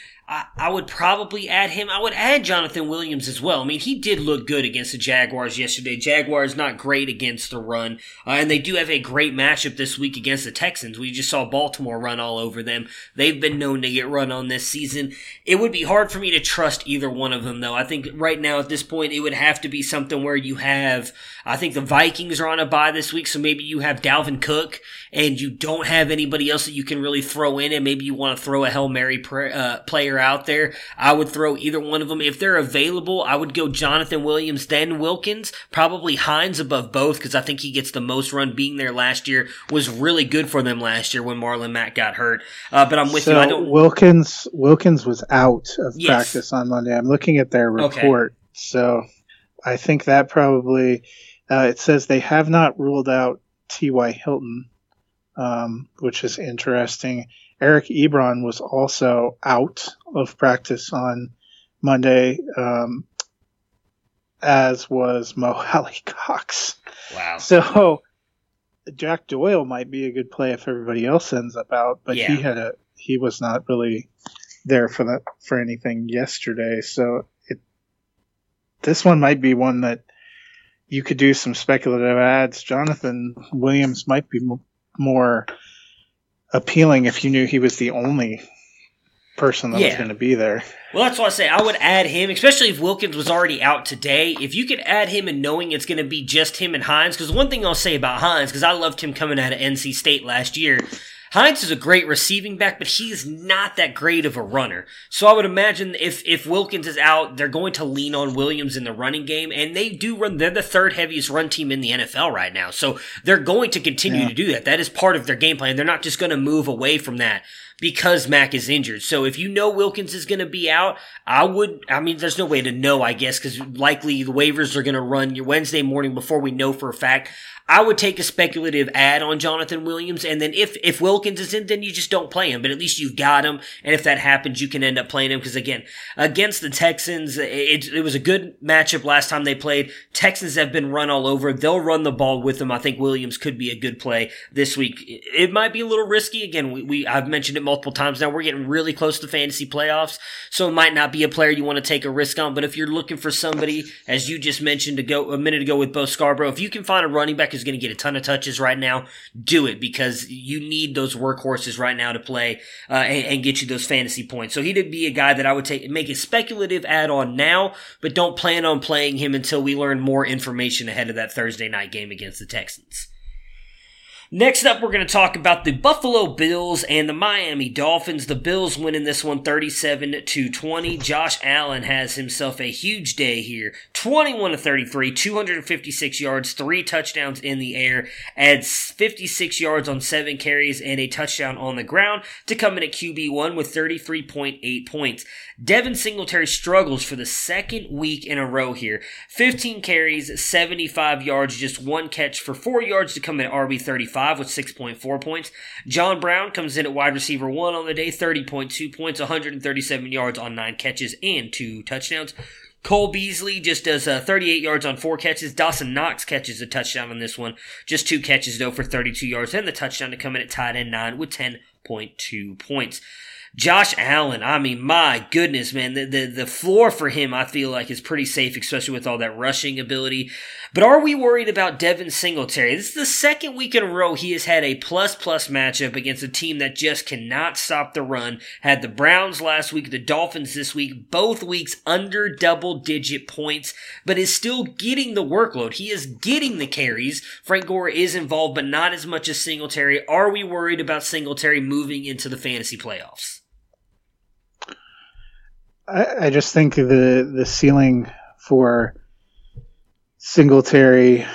I, would probably add him. I would add Jonathan Williams as well. I mean, he did look good against the Jaguars yesterday. Jaguars not great against the run, uh, and they do have a great matchup this week against the Texans. We just saw Baltimore run all over them. They've been known to get run on this season. It would be hard for me to trust either one of them, though. I think right now at this point, it would have to be something where you have. I think the Vikings are on a bye this week, so maybe you have Dalvin Cook and you don't have anybody else that you can really throw in, and maybe you want to throw a Hail Mary uh, player out there, I would throw either one of them. If they're available, I would go Jonathan Williams, then Wilkins, probably Hines above both, because I think he gets the most run being there last year, was really good for them last year when Marlon Mack got hurt. Uh, but I'm with so you. I don't. Wilkins, Wilkins was out of Yes. practice on Monday. I'm looking at their Okay. report. So I think that probably, uh, it says they have not ruled out T.Y. Hilton, um, which is interesting. Eric Ebron was also out of practice on Monday, um, as was Mo Alie-Cox. Wow. So Jack Doyle might be a good play if everybody else ends up out, but Yeah. he had a he was not really there for that for anything yesterday. So it this one might be one that you could do some speculative ads. Jonathan Williams might be m- more appealing if you knew he was the only person that was going to be there. Well, that's why I say I would add him, especially if Wilkins was already out today. If you could add him and knowing it's going to be just him and Hines, because one thing I'll say about Hines, because I loved him coming out of NC State last year. Hines is a great receiving back, but he's not that great of a runner. So I would imagine if if Wilkins is out, they're going to lean on Williams in the running game, and they do run. They're the third heaviest run team in the NFL right now, so they're going to continue Yeah. to do that. That is part of their game plan. They're not just going to move away from that because Mack is injured. So if you know Wilkins is going to be out, I would, I mean, there's no way to know, I guess, because likely the waivers are going to run your Wednesday morning before we know for a fact. I would take a speculative ad on Jonathan Williams, and then if if Wilkins is in, then you just don't play him. But at least you've got him, and if that happens, you can end up playing him because again, against the Texans, it, it was a good matchup last time they played. Texans have been run all over; they'll run the ball with them. I think Williams could be a good play this week. It might be a little risky. Again, we, we I've mentioned it multiple times now. We're getting really close to fantasy playoffs, so it might not be a player you want to take a risk on. But if you're looking for somebody, as you just mentioned to go a minute ago with Bo Scarborough, if you can find a running back who's going to get a ton of touches right now, do it because you need those workhorses right now to play uh, and, and get you those fantasy points. So he'd be a guy that I would take make a speculative add on now, but don't plan on playing him until we learn more information ahead of that Thursday night game against the Texans. Next up, we're going to talk about the Buffalo Bills and the Miami Dolphins. The Bills winning this one 37 to 20. Josh Allen has himself a huge day here. 21 to 33, 256 yards, three touchdowns in the air, adds 56 yards on seven carries and a touchdown on the ground to come in at QB1 with 33.8 points. Devin Singletary struggles for the second week in a row here. 15 carries, 75 yards, just one catch for four yards to come in at RB35 with 6.4 points. John Brown comes in at wide receiver one on the day, 30.2 points, 137 yards on nine catches and two touchdowns. Cole Beasley just does uh, 38 yards on four catches. Dawson Knox catches a touchdown on this one. Just two catches though for 32 yards and the touchdown to come in at tight end nine with 10.2 points. Josh Allen, I mean, my goodness, man, the, the, the floor for him, I feel like, is pretty safe, especially with all that rushing ability. But are we worried about Devin Singletary? This is the second week in a row he has had a plus plus matchup against a team that just cannot stop the run. Had the Browns last week, the Dolphins this week, both weeks under double digit points, but is still getting the workload. He is getting the carries. Frank Gore is involved, but not as much as Singletary. Are we worried about Singletary moving into the fantasy playoffs? I, I just think the the ceiling for Singletary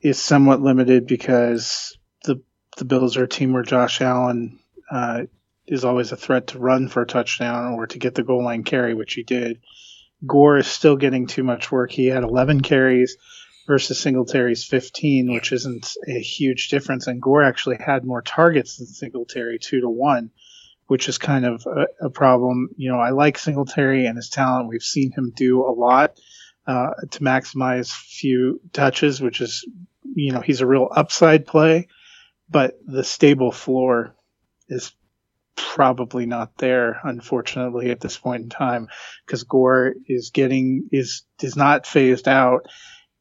is somewhat limited because the the Bills are a team where Josh Allen uh, is always a threat to run for a touchdown or to get the goal line carry, which he did. Gore is still getting too much work. He had 11 carries versus Singletary's 15, which isn't a huge difference. And Gore actually had more targets than Singletary, two to one which is kind of a, a, problem. You know, I like Singletary and his talent. We've seen him do a lot uh, to maximize few touches, which is, you know, he's a real upside play, but the stable floor is probably not there, unfortunately, at this point in time, because Gore is getting is is not phased out,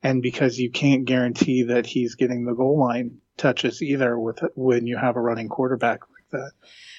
and because you can't guarantee that he's getting the goal line touches either with when you have a running quarterback that.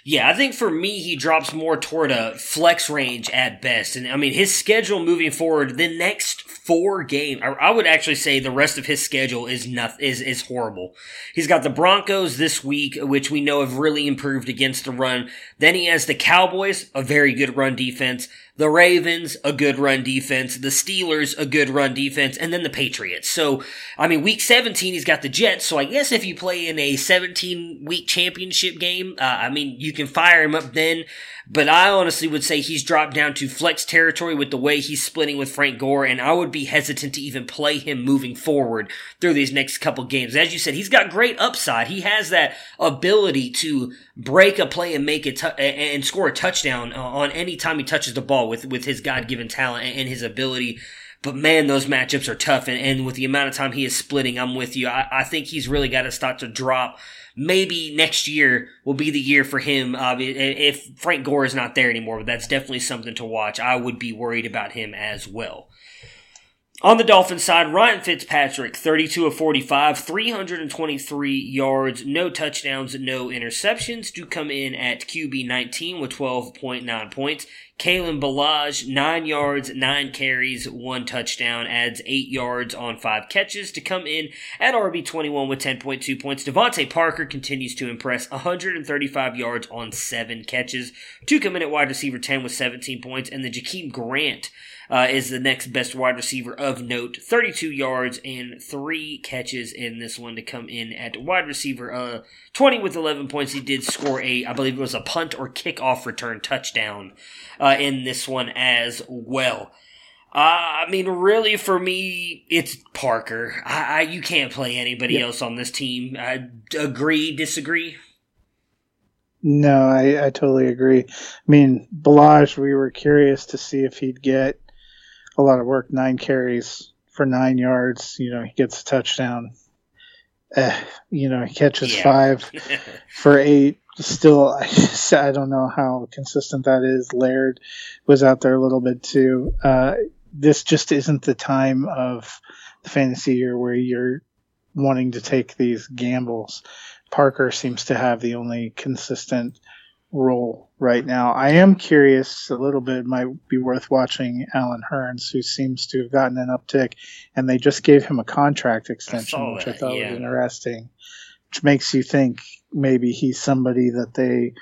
Yeah, I think for me, he drops more toward a flex range at best. And I mean, his schedule moving forward, the next four games, I would actually say the rest of his schedule is not, is, is horrible. He's got the Broncos this week, which we know have really improved against the run. Then he has the Cowboys, a very good run defense. The Ravens, a good run defense. The Steelers, a good run defense. And then the Patriots. So, I mean, week 17, he's got the Jets. So I guess if you play in a 17 week championship game, uh, I mean, you can fire him up then. But I honestly would say he's dropped down to flex territory with the way he's splitting with Frank Gore, and I would be hesitant to even play him moving forward through these next couple games. As you said, he's got great upside. He has that ability to break a play and make it t- and score a touchdown on any time he touches the ball with with his God given talent and his ability. But man, those matchups are tough, and, and with the amount of time he is splitting, I'm with you. I, I think he's really got to start to drop maybe next year will be the year for him. Uh, if Frank Gore is not there anymore, but that's definitely something to watch. I would be worried about him as well. On the Dolphins side, Ryan Fitzpatrick, 32 of 45, 323 yards, no touchdowns, no interceptions, do come in at QB 19 with 12.9 points. Kalen Ballage, 9 yards, 9 carries, 1 touchdown, adds 8 yards on 5 catches to come in at RB21 with 10.2 points. DeVante Parker continues to impress, 135 yards on 7 catches to come in at wide receiver 10 with 17 points. And the Jakeem Grant, uh, is the next best wide receiver of note. 32 yards and three catches in this one to come in at wide receiver. Uh, 20 with 11 points. He did score a, I believe it was a punt or kickoff return touchdown uh, in this one as well. Uh, I mean, really, for me, it's Parker. I, I you can't play anybody else on this team. I agree, disagree. No, I, I totally agree. I mean, Ballage, we were curious to see if he'd get a lot of work. Nine carries for nine yards. You know, he gets a touchdown. Uh, you know, he catches yeah. five for eight. Still, I, just, I don't know how consistent that is. Laird was out there a little bit too. Uh, this just isn't the time of the fantasy year where you're wanting to take these gambles. Parker seems to have the only consistent role right now. I am curious a little bit. Might be worth watching Allen Hurns, who seems to have gotten an uptick, and they just gave him a contract extension, I which I thought yeah. was interesting. which makes you think maybe he's somebody that they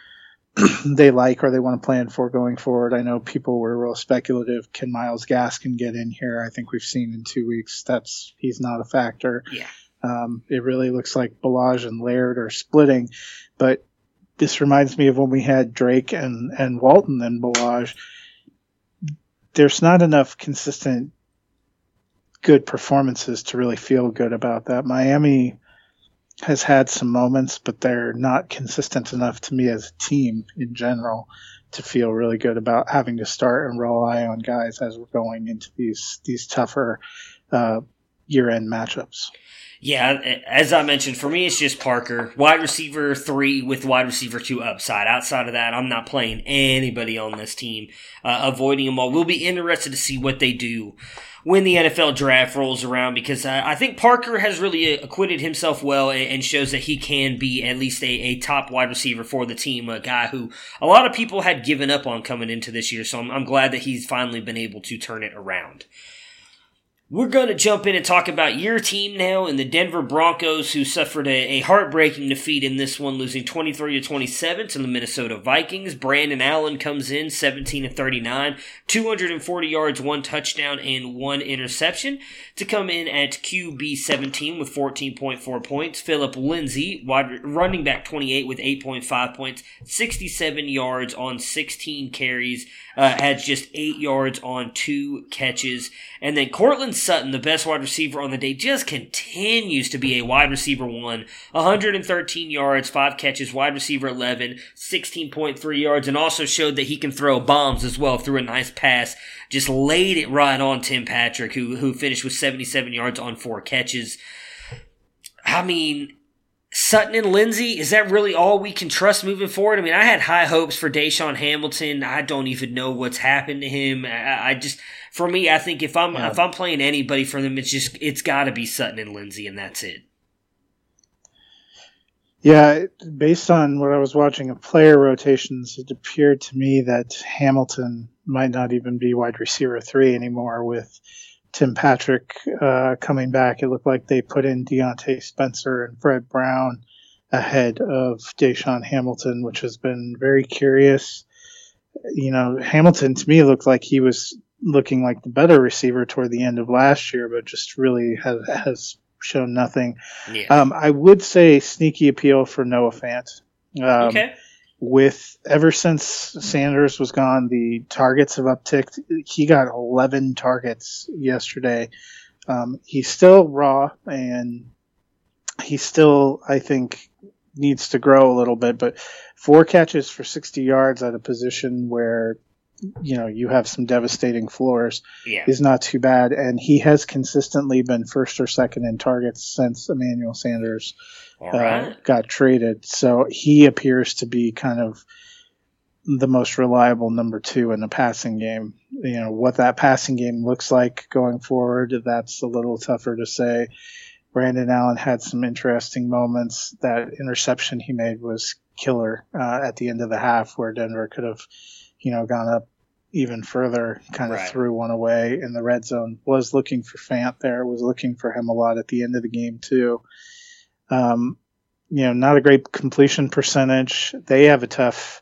they like or they want to plan for going forward. I know people were real speculative. Can Myles Gaskin get in here? I think we've seen in two weeks that's he's not a factor. Yeah. Um, it really looks like Ballage and Laird are splitting, but this reminds me of when we had Drake and, and Walton and Ballage. There's not enough consistent good performances to really feel good about that. Miami has had some moments, but they're not consistent enough to me as a team in general to feel really good about having to start and rely on guys as we're going into these these tougher uh, year end matchups. Yeah, as I mentioned, for me, it's just Parker. Wide receiver three with wide receiver two upside. Outside of that, I'm not playing anybody on this team, uh, avoiding them all. We'll be interested to see what they do when the NFL draft rolls around because uh, I think Parker has really acquitted himself well and shows that he can be at least a, a, top wide receiver for the team, a guy who a lot of people had given up on coming into this year. So I'm, I'm glad that he's finally been able to turn it around. We're going to jump in and talk about your team now and the Denver Broncos, who suffered a, a, heartbreaking defeat in this one, losing 23 to 27 to the Minnesota Vikings. Brandon Allen comes in 17 to 39, 240 yards, one touchdown, and one interception to come in at QB 17 with 14.4 points. Phillip Lindsay, wide running back 28 with 8.5 points, 67 yards on 16 carries, uh, had just eight yards on two catches. And then Courtland Sutton, the best wide receiver on the day, just continues to be a wide receiver one. 113 yards, five catches, wide receiver 11, 16.3 yards, and also showed that he can throw bombs as well through a nice pass. Just laid it right on Tim Patrick, who, who finished with 77 yards on four catches. I mean, Sutton and Lindsay, is that really all we can trust moving forward? I mean, I had high hopes for DaeSean Hamilton. I don't even know what's happened to him. I, I just, for me, I think if I'm yeah. if I'm playing anybody for them, it's just it's got to be Sutton and Lindsay, and that's it. Yeah, based on what I was watching of player rotations, it appeared to me that Hamilton might not even be wide receiver three anymore with Tim Patrick uh, coming back. It looked like they put in Diontae Spencer and Fred Brown ahead of DaeSean Hamilton, which has been very curious. You know, Hamilton to me looked like he was looking like the better receiver toward the end of last year, but just really has, has shown nothing. Yeah. Um, I would say sneaky appeal for Noah Fant. Um, okay with ever since Sanders was gone, the targets have upticked. He got 11 targets yesterday. Um, he's still raw and he still, I think, needs to grow a little bit, but four catches for 60 yards at a position where you know you have some devastating floors yeah. is not too bad and he has consistently been first or second in targets since Emmanuel Sanders uh, got traded. So he appears to be kind of the most reliable number two in the passing game. You know, what that passing game looks like going forward, that's a little tougher to say. Brandon Allen had some interesting moments. That interception he made was killer uh, at the end of the half, where Denver could have, you know, gone up even further, kind of right. threw one away in the red zone. Was looking for Fant there, was looking for him a lot at the end of the game, too. Um, you know, not a great completion percentage. They have a tough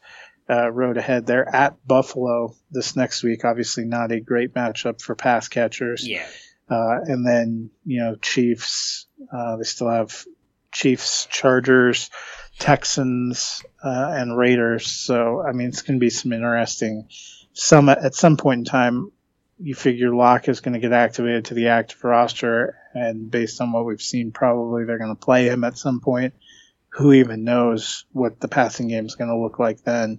uh, road ahead. They're at Buffalo this next week. Obviously, not a great matchup for pass catchers. Yeah. Uh, and then you know, Chiefs. Uh, they still have Chiefs, Chargers, Texans, uh, and Raiders. So I mean, it's going to be some interesting. Some at some point in time, you figure Lock is going to get activated to the active roster, and based on what we've seen, probably they're going to play him at some point. Who even knows what the passing game is going to look like then?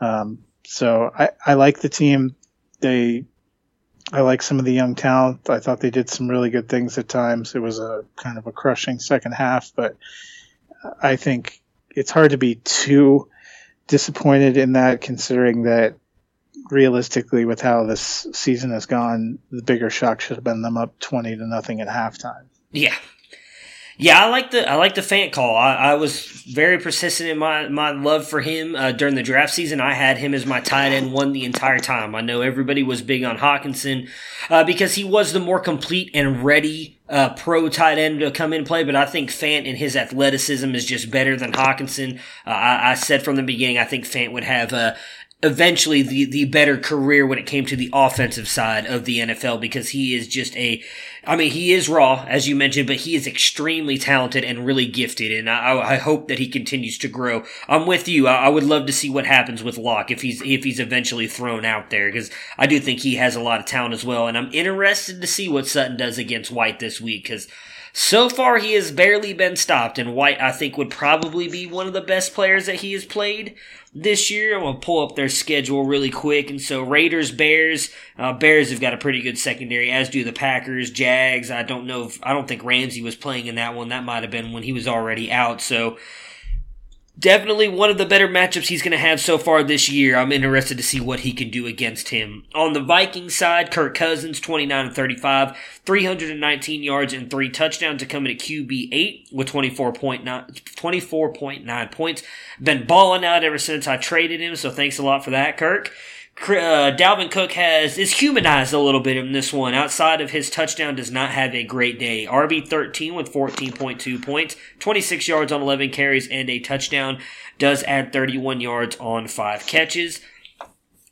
Um, so I, I like the team. They, I like some of the young talent. I thought they did some really good things at times. It was a kind of a crushing second half, but I think it's hard to be too disappointed in that, considering that realistically, with how this season has gone, the bigger shock should have been them up twenty to nothing at halftime. Yeah, Yeah, I like the I like the Fant call. I, I was very persistent in my, my love for him uh, during the draft season. I had him as my tight end one the entire time. I know everybody was big on Hockenson uh, because he was the more complete and ready uh, pro tight end to come in play. But I think Fant and his athleticism is just better than Hockenson. Uh, I, I, said from the beginning I think Fant would have uh, eventually the, the better career when it came to the offensive side of the NFL because he is just a, I mean, he is raw, as you mentioned, but he is extremely talented and really gifted. And I, I hope that he continues to grow. I'm with you. I, I would love to see what happens with Lock if he's, if he's eventually thrown out there because I do think he has a lot of talent as well. And I'm interested to see what Sutton does against White this week because so far, he has barely been stopped, and White, I think, would probably be one of the best players that he has played this year. I'm gonna pull up their schedule really quick, and so Raiders, Bears, uh, Bears have got a pretty good secondary, as do the Packers, Jags. I don't know if I don't think Ramsey was playing in that one. That might have been when he was already out. So definitely one of the better matchups he's going to have so far this year. I'm interested to see what he can do against him. On the Vikings side, Kirk Cousins, 29 and 35, 319 yards and three touchdowns to come in at QB 8 with 24.9, 24.9 points. Been balling out ever since I traded him, so thanks a lot for that, Kirk uh, Dalvin Cook has is humanized a little bit in this one. Outside of his touchdown, does not have a great day. RB thirteen with fourteen point two points, twenty six yards on eleven carries, and a touchdown. Does add thirty one yards on five catches.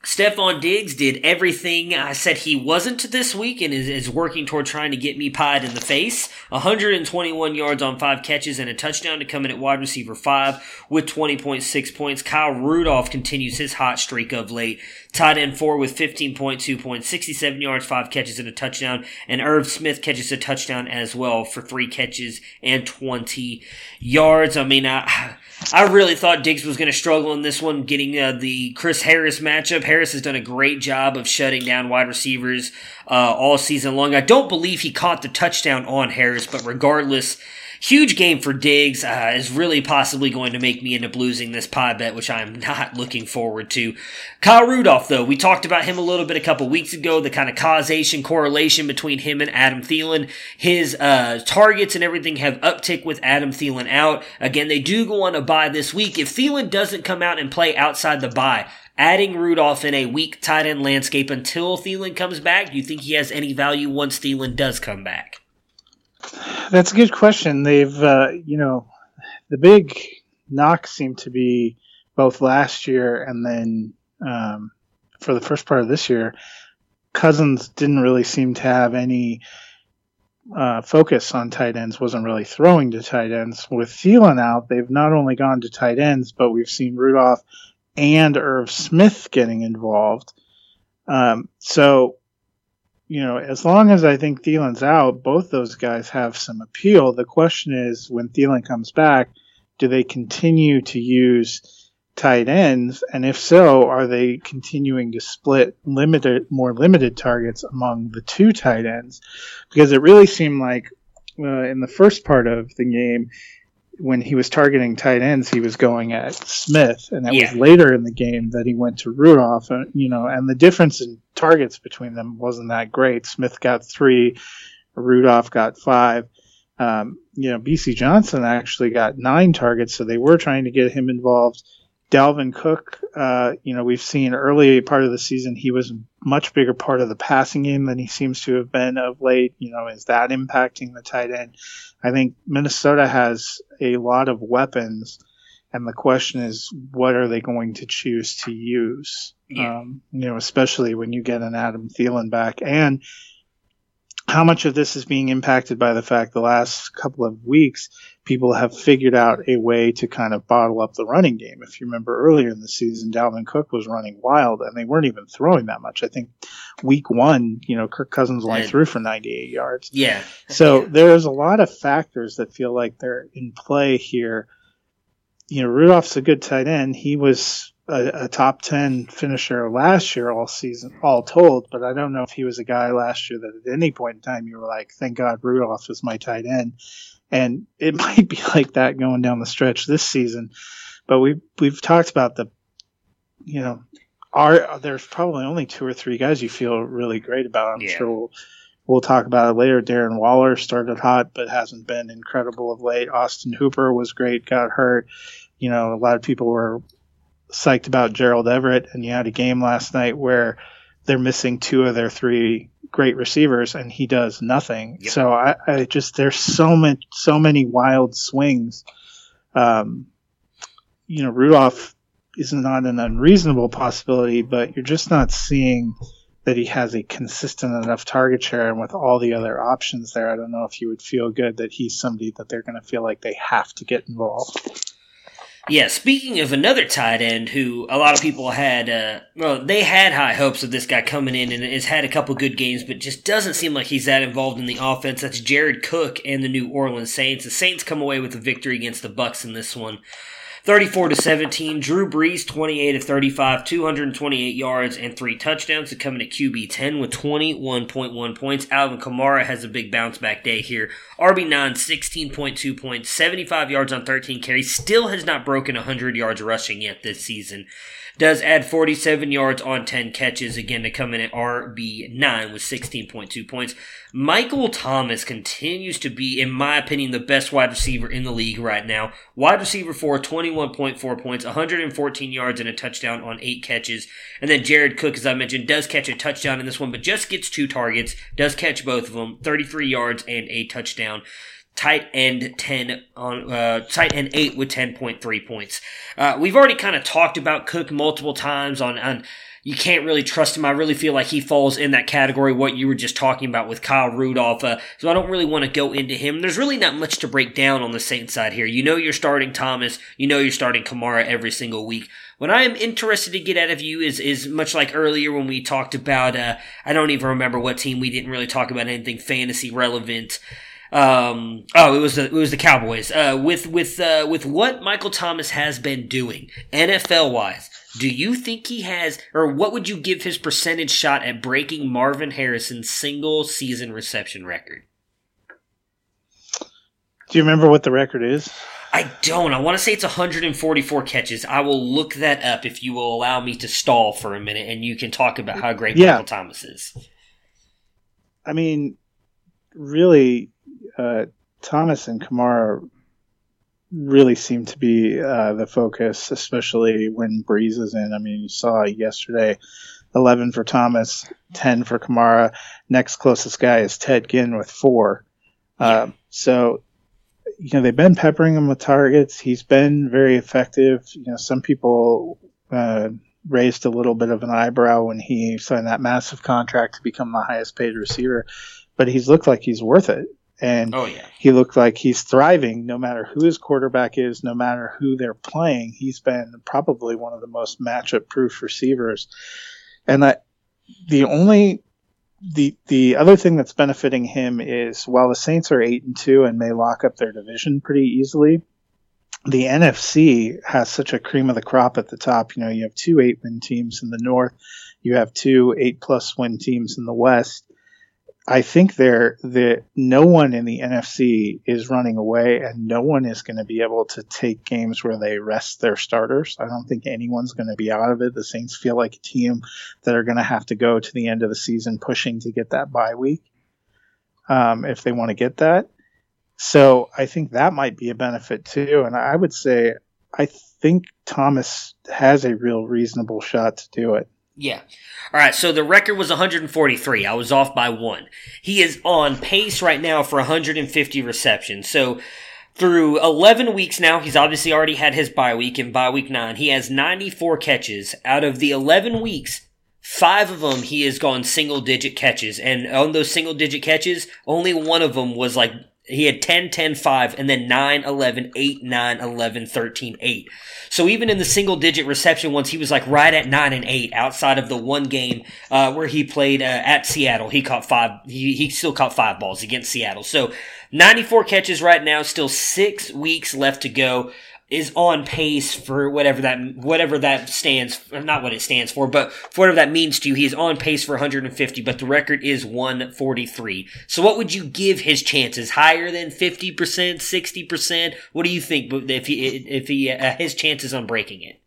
Stefon Diggs did everything I said he wasn't this week and is, is, working toward trying to get me pied in the face. 121 yards on five catches and a touchdown to come in at wide receiver five with 20.6 points. Kyle Rudolph continues his hot streak of late. Tight end four with 15.2 points, 67 yards, five catches and a touchdown. And Irv Smith catches a touchdown as well for three catches and 20 yards. I mean, I, I really thought Diggs was going to struggle in this one, getting uh, the Chris Harris matchup. Harris has done a great job of shutting down wide receivers uh, all season long. I don't believe he caught the touchdown on Harris, but regardless, Huge game for Diggs uh, is really possibly going to make me into bluesing this pie bet, which I'm not looking forward to. Kyle Rudolph, though, we talked about him a little bit a couple weeks ago, the kind of causation correlation between him and Adam Thielen. His uh, targets and everything have uptick with Adam Thielen out. Again, they do go on a bye this week. If Thielen doesn't come out and play outside the bye, adding Rudolph in a weak tight end landscape until Thielen comes back, do you think he has any value once Thielen does come back? That's a good question. They've, uh, you know, the big knock seemed to be both last year and then um, for the first part of this year, Cousins didn't really seem to have any uh, focus on tight ends, wasn't really throwing to tight ends. With Thielen out, they've not only gone to tight ends, but we've seen Rudolph and Irv Smith getting involved. Um, so you know, as long as I think Thielen's out, both those guys have some appeal. The question is, when Thielen comes back, do they continue to use tight ends? And if so, are they continuing to split limited, more limited targets among the two tight ends? Because it really seemed like uh, in the first part of the game, when he was targeting tight ends, he was going at Smith, and that yeah. was later in the game that he went to Rudolph. And you know, and the difference in targets between them wasn't that great. Smith got three, Rudolph got five. Um, you know, Bisi Johnson actually got nine targets, so they were trying to get him involved. Dalvin Cook, uh, you know, we've seen early part of the season he was a much bigger part of the passing game than he seems to have been of late. You know, is that impacting the tight end? I think Minnesota has a lot of weapons, and the question is, what are they going to choose to use? Yeah. Um, you know, especially when you get an Adam Thielen back, and how much of this is being impacted by the fact the last couple of weeks people have figured out a way to kind of bottle up the running game. If you remember earlier in the season, Dalvin Cook was running wild and they weren't even throwing that much. I think week one, you know, Kirk Cousins only threw for 98 yards. Yeah. So yeah. there's a lot of factors that feel like they're in play here. You know, Rudolph's a good tight end. He was a, a, top 10 finisher last year, all season, all told, but I don't know if he was a guy last year that at any point in time you were like, thank God Rudolph is my tight end and it might be like that going down the stretch this season. But we we've talked about the, you know, are there's probably only two or three guys you feel really great about. I'm yeah. sure we'll we'll talk about it later. Darren Waller started hot, but hasn't been incredible of late. Austin Hooper was great, got hurt. You know, a lot of people were psyched about Gerald Everett, and you had a game last night where they're missing two of their three great receivers, and he does nothing. Yep. So I, I, just there's so many so many wild swings. Um, you know, Rudolph is not an unreasonable possibility, but you're just not seeing that he has a consistent enough target share. And with all the other options there, I don't know if you would feel good that he's somebody that they're going to feel like they have to get involved. Yeah, speaking of another tight end who a lot of people had, uh, well, they had high hopes of this guy coming in and has had a couple good games, but just doesn't seem like he's that involved in the offense. That's Jared Cook and the New Orleans Saints. The Saints come away with a victory against the Bucs in this one. 34 to 17. Drew Brees 28 of 35, 228 yards and three touchdowns to come in at QB 10 with 21.1 points. Alvin Kamara has a big bounce back day here. RB9 16.2 points, 75 yards on 13 carries. Still has not broken 100 yards rushing yet this season does add 47 yards on 10 catches, again to come in at RB9 with 16.2 points. Michael Thomas continues to be, in my opinion, the best wide receiver in the league right now. Wide receiver for 21.4 points, 114 yards and a touchdown on 8 catches. And then Jared Cook, as I mentioned, does catch a touchdown in this one, but just gets two targets, does catch both of them, 33 yards and a touchdown tight end 10 on uh, tight end 8 with 10.3 points. Uh, we've already kind of talked about Cook multiple times on on you can't really trust him. I really feel like he falls in that category what you were just talking about with Kyle Rudolph. Uh, so I don't really want to go into him. There's really not much to break down on the Saints side here. You know you're starting Thomas. You know you're starting Kamara every single week. What I am interested to get out of you is is much like earlier when we talked about uh, I don't even remember what team we didn't really talk about anything fantasy relevant. Um, oh, it was the it was the Cowboys. Uh, with with uh, with what Michael Thomas has been doing NFL wise, do you think he has, or what would you give his percentage shot at breaking Marvin Harrison's single season reception record? Do you remember what the record is? I don't. I want to say it's 144 catches. I will look that up if you will allow me to stall for a minute, and you can talk about how great yeah. Michael Thomas is. I mean, really, uh, Thomas and Kamara really seem to be uh, the focus, especially when Brees is in. I mean, you saw yesterday 11 for Thomas, 10 for Kamara. Next closest guy is Ted Ginn with four. Uh, so, you know, they've been peppering him with targets. He's been very effective. You know, some people uh, raised a little bit of an eyebrow when he signed that massive contract to become the highest paid receiver, but he's looked like he's worth it and oh, yeah. he looked like he's thriving no matter who his quarterback is, no matter who they're playing. He's been probably one of the most matchup proof receivers. And that the only the the other thing that's benefiting him is while the Saints are eight and two and may lock up their division pretty easily, the NFC has such a cream of the crop at the top. You know, you have two eight win teams in the north, you have two eight plus win teams in the west I think there that no one in the NFC is running away, and no one is going to be able to take games where they rest their starters. I don't think anyone's going to be out of it. The Saints feel like a team that are going to have to go to the end of the season pushing to get that bye week um, if they want to get that. So I think that might be a benefit too. And I would say I think Thomas has a real reasonable shot to do it. Yeah. All right. So the record was 143. I was off by one. He is on pace right now for 150 receptions. So through 11 weeks now, he's obviously already had his bye week in bye week nine. He has 94 catches. Out of the 11 weeks, five of them he has gone single digit catches. And on those single digit catches, only one of them was like he had 10, 10, 5, and then 9, 11, 8, 9, 11, 13, 8. So even in the single digit reception ones, he was like right at 9 and 8 outside of the one game uh, where he played uh, at Seattle. He caught five, he, he still caught five balls against Seattle. So 94 catches right now, still six weeks left to go is on pace for whatever that whatever that stands not what it stands for but for whatever that means to you he's on pace for 150 but the record is 143 so what would you give his chances? Higher than 50% 60% what do you think if he if he uh, his chances on breaking it?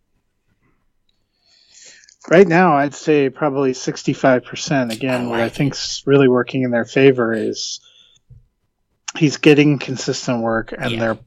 Right now, I'd say probably 65%. Again, what I think's really working in their favor is he's getting consistent work, and Yeah. they're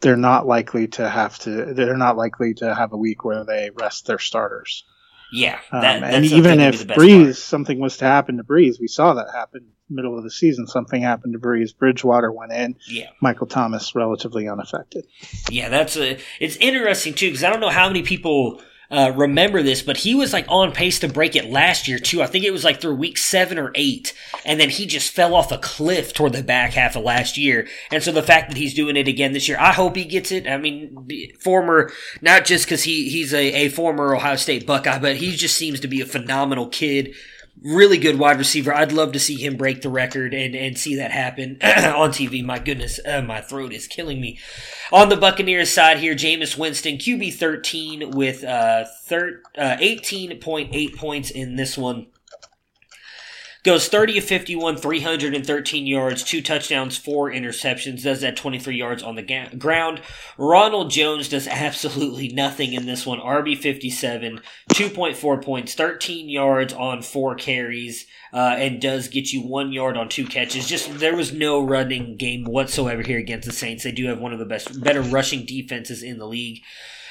they're not likely to have to. They're not likely to have a week where they rest their starters. Yeah, Um, and even if Brees, part. something was to happen to Brees, we saw that happen middle of the season. Something happened to Brees. Bridgewater went in. Yeah. Michael Thomas relatively unaffected. Yeah, that's a. It's interesting too because I don't know how many people uh, remember this, but he was like on pace to break it last year too. I think it was like through week seven or eight, and then he just fell off a cliff toward the back half of last year. And so the fact that he's doing it again this year, I hope he gets it. I mean, former not just because he he's a, a former Ohio State Buckeye, but he just seems to be a phenomenal kid. Really good wide receiver. I'd love to see him break the record and, and see that happen on TV. My goodness, uh, my throat is killing me. On the Buccaneers side here, Jameis Winston, QB 13 with uh, thir- uh, 18.8 points in this one. Goes 30 of 51, 313 yards, two touchdowns, four interceptions, does that 23 yards on the ga- ground. Ronald Jones does absolutely nothing in this one. RB 57, 2.4 points, 13 yards on four carries, uh, and does get you one yard on two catches. Just there was no running game whatsoever here against the Saints. They do have one of the best, better rushing defenses in the league.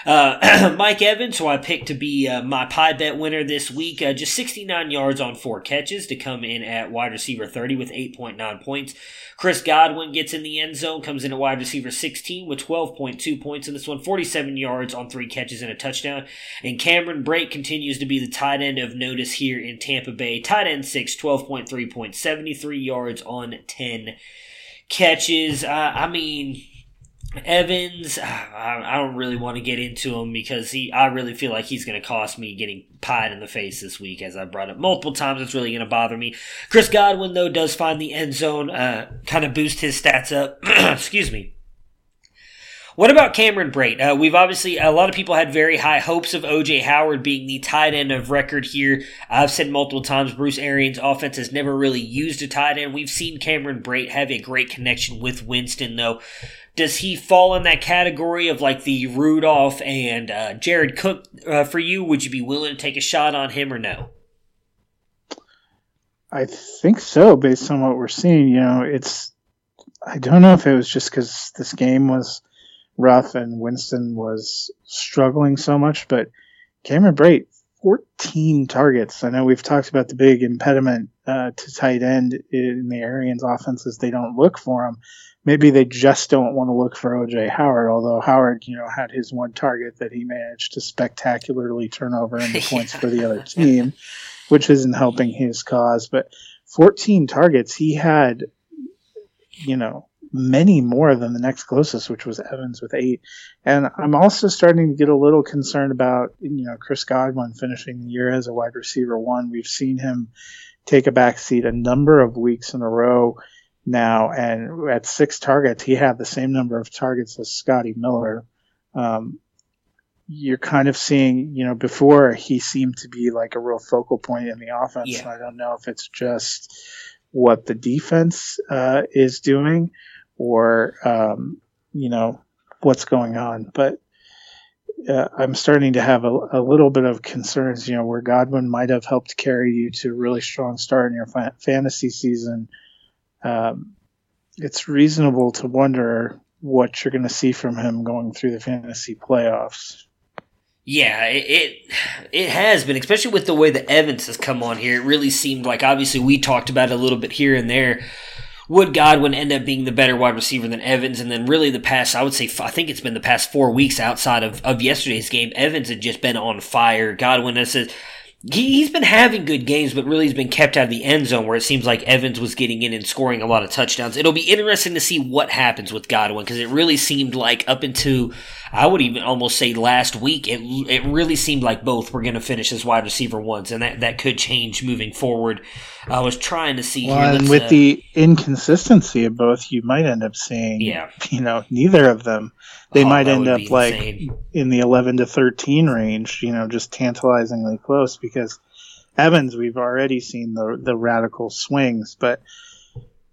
Uh, Mike Evans, who I picked to be uh, my pie bet winner this week, uh, just 69 yards on four catches to come in at wide receiver 30 with 8.9 points. Chris Godwin gets in the end zone, comes in at wide receiver 16 with 12.2 points in this one, 47 yards on three catches and a touchdown. And Cameron Brate continues to be the tight end of notice here in Tampa Bay. Tight end 6, 12.3 points, 73 yards on 10 catches. Uh, I mean, Evans, I, I don't really want to get into him because he. I really feel like he's going to cost me getting pied in the face this week, as I brought up multiple times. It's really going to bother me. Chris Godwin though does find the end zone, uh, kind of boost his stats up. Excuse me. What about Cameron Brate? Uh, we've obviously, a lot of people had very high hopes of OJ Howard being the tight end of record here. I've said multiple times Bruce Arians' offense has never really used a tight end. We've seen Cameron Brate have a great connection with Winston, though. Does he fall in that category of like the Rudolph and uh, Jared Cook uh, for you? Would you be willing to take a shot on him or no? I think so, based on what we're seeing. You know, it's. I don't know if it was just because this game was rough and Winston was struggling so much, but Cameron Brate, 14 targets. I know we've talked about the big impediment uh, to tight end in the Arians offenses. They don't look for him. Maybe they just don't want to look for OJ Howard, although Howard, you know, had his one target that he managed to spectacularly turn over into points for the other team, which isn't helping his cause. But 14 targets, he had, you know, many more than the next closest, which was Evans with eight. And I'm also starting to get a little concerned about, you know, Chris Godwin finishing the year as a wide receiver one. We've seen him take a back seat a number of weeks in a row now, and at six targets, he had the same number of targets as Scotty Miller. Um, you're kind of seeing, you know, before he seemed to be like a real focal point in the offense. Yeah. I don't know if it's just what the defense uh, is doing or, um, you know, what's going on. But uh, I'm starting to have a, a little bit of concerns, you know, where Godwin might have helped carry you to a really strong start in your fa- fantasy season. Um, it's reasonable to wonder what you're going to see from him going through the fantasy playoffs. Yeah, it, it it has been, especially with the way that Evans has come on here. It really seemed like obviously we talked about it a little bit here and there. Would Godwin end up being the better wide receiver than Evans? And then really the past, I would say, I think it's been the past four weeks outside of, of yesterday's game. Evans had just been on fire. Godwin has said he's been having good games, but really he's been kept out of the end zone where it seems like Evans was getting in and scoring a lot of touchdowns. It'll be interesting to see what happens with Godwin because it really seemed like up into, I would even almost say last week, it, it really seemed like both were going to finish as wide receiver ones, and that, that could change moving forward. I was trying to see Well, here. and with uh, the inconsistency of both, you might end up seeing, Yeah. you know, neither of them. They Oh, might end up like insane. in the 11 to 13 range, you know, just tantalizingly close because Evans, we've already seen the the radical swings, but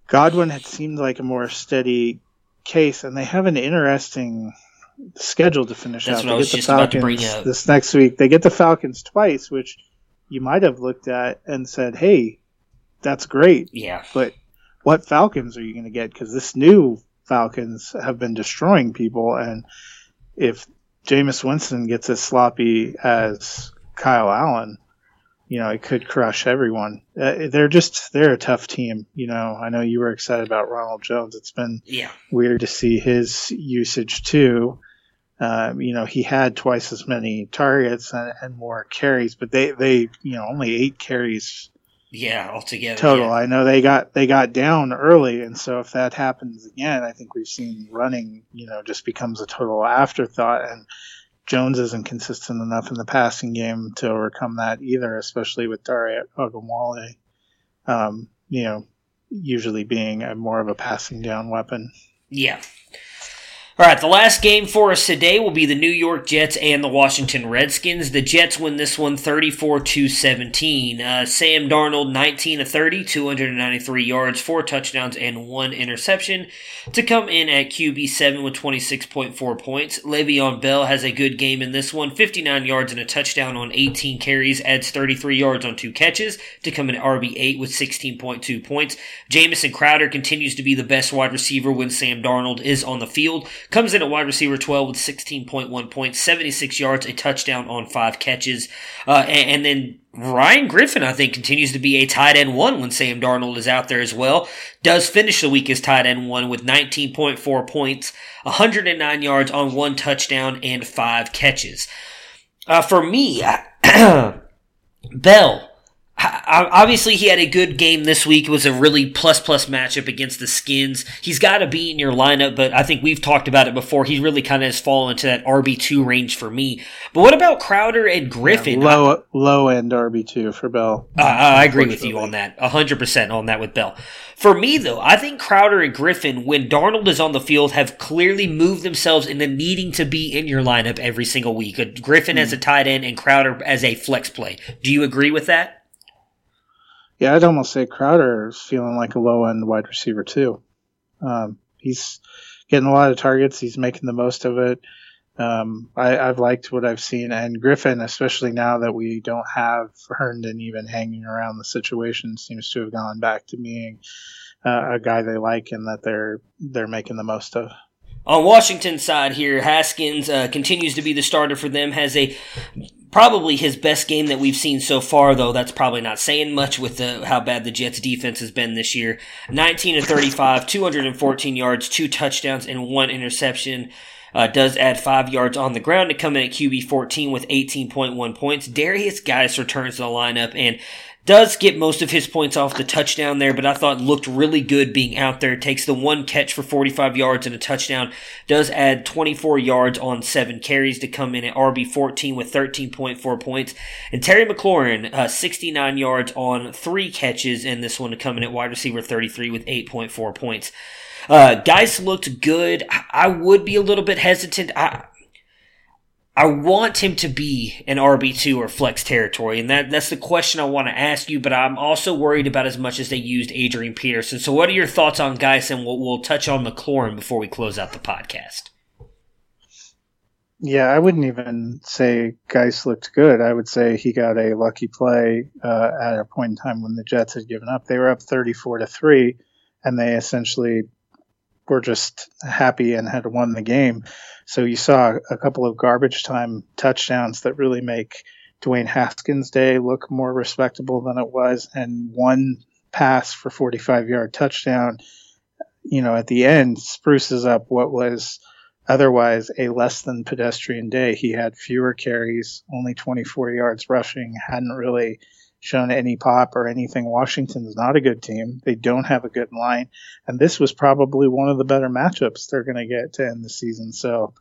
Godwin had seemed like a more steady case, and they have an interesting schedule to finish That's out. They get the just about to bring Falcons up. this next week. They get the Falcons twice, which you might have looked at and said, "Hey, that's great." Yeah. But what Falcons are you going to get? Because this new Falcons have been destroying people, and if Jameis Winston gets as sloppy as Kyle Allen, you know, it could crush everyone. Uh, they're just they're a tough team. You know, I know you were excited about Ronald Jones. It's been yeah. weird to see his usage too. Um, you know, he had twice as many targets and, and, more carries, but they, they, you know, only eight carries. Yeah, altogether. Total. Yeah. I know they got they got down early, and so if that happens again, I think we've seen running, you know, just becomes a total afterthought. And Jones isn't consistent enough in the passing game to overcome that either, especially with Dare Ogunbowale, um, you know, usually being a more of a passing down weapon. Yeah. All right, the last game for us today will be the New York Jets and the Washington Redskins. The Jets win this one 34 to 17. Uh, Sam Darnold 19 of 30, 293 yards, four touchdowns, and one interception to come in at QB 7 with 26.4 points. Le'Veon Bell has a good game in this one, 59 yards and a touchdown on 18 carries, adds 33 yards on two catches to come in at RB 8 with 16.2 points. Jamison Crowder continues to be the best wide receiver when Sam Darnold is on the field. Comes in at wide receiver 12 with 16.1 points, 76 yards, a touchdown on five catches. Uh, and, and, then Ryan Griffin, I think, continues to be a tight end one when Sam Darnold is out there as well. Does finish the week as tight end one with 19.4 points, 109 yards on one touchdown, and five catches. Uh, for me, Bell obviously he had a good game this week. It was a really plus plus matchup against the Skins. He's got to be in your lineup, but I think we've talked about it before. He really kind of has fallen into that RB two range for me. But what about Crowder and Griffin? Yeah, low I, low end RB two for Bell. Uh, I agree with you on that. hundred percent on that with Bell. For me though, I think Crowder and Griffin, when Darnold is on the field, have clearly moved themselves into needing to be in your lineup every single week. Griffin mm. as a tight end and Crowder as a flex play. Do you agree with that? Yeah, I'd almost say Crowder is feeling like a low end wide receiver too. Um, he's getting a lot of targets. He's making the most of it. Um, I, have liked what I've seen, and Griffin, especially now that we don't have Herndon even hanging around the situation, seems to have gone back to being uh, a guy they like and that they're they're making the most of. On Washington's side here, Haskins uh, continues to be the starter for them. Has a probably his best game that we've seen so far, though. That's probably not saying much with the, how bad the Jets defense has been this year. 19 to 35, 214 yards, two touchdowns, and one interception. Uh, does add five yards on the ground to come in at QB 14 with 18.1 points. Derrius Guice returns to the lineup and does get most of his points off the touchdown there, but I thought looked really good being out there. Takes the one catch for 45 yards and a touchdown. Does add 24 yards on seven carries to come in at RB 14 with 13.4 points. And Terry McLaurin, uh, 69 yards on three catches in this one to come in at wide receiver 33 with 8.4 points. Uh, Guice looked good. I would be a little bit hesitant. I, I want him to be an RB2 or flex territory, and that, that's the question I want to ask you, but I'm also worried about as much as they used Adrian Peterson. So, what are your thoughts on Guice, and we'll, we'll touch on McLaurin before we close out the podcast? Yeah, I wouldn't even say Guice looked good. I would say he got a lucky play uh, at a point in time when the Jets had given up. They were up 34 to 3, and they essentially were just happy and had won the game. So you saw a couple of garbage time touchdowns that really make Dwayne Haskins' day look more respectable than it was, and one pass for 45 yard touchdown. You know, at the end, spruces up what was otherwise a less than pedestrian day. He had fewer carries, only 24 yards rushing, hadn't really shown any pop or anything. Washington's not a good team. They don't have a good line. And this was probably one of the better matchups they're going to get to end the season. So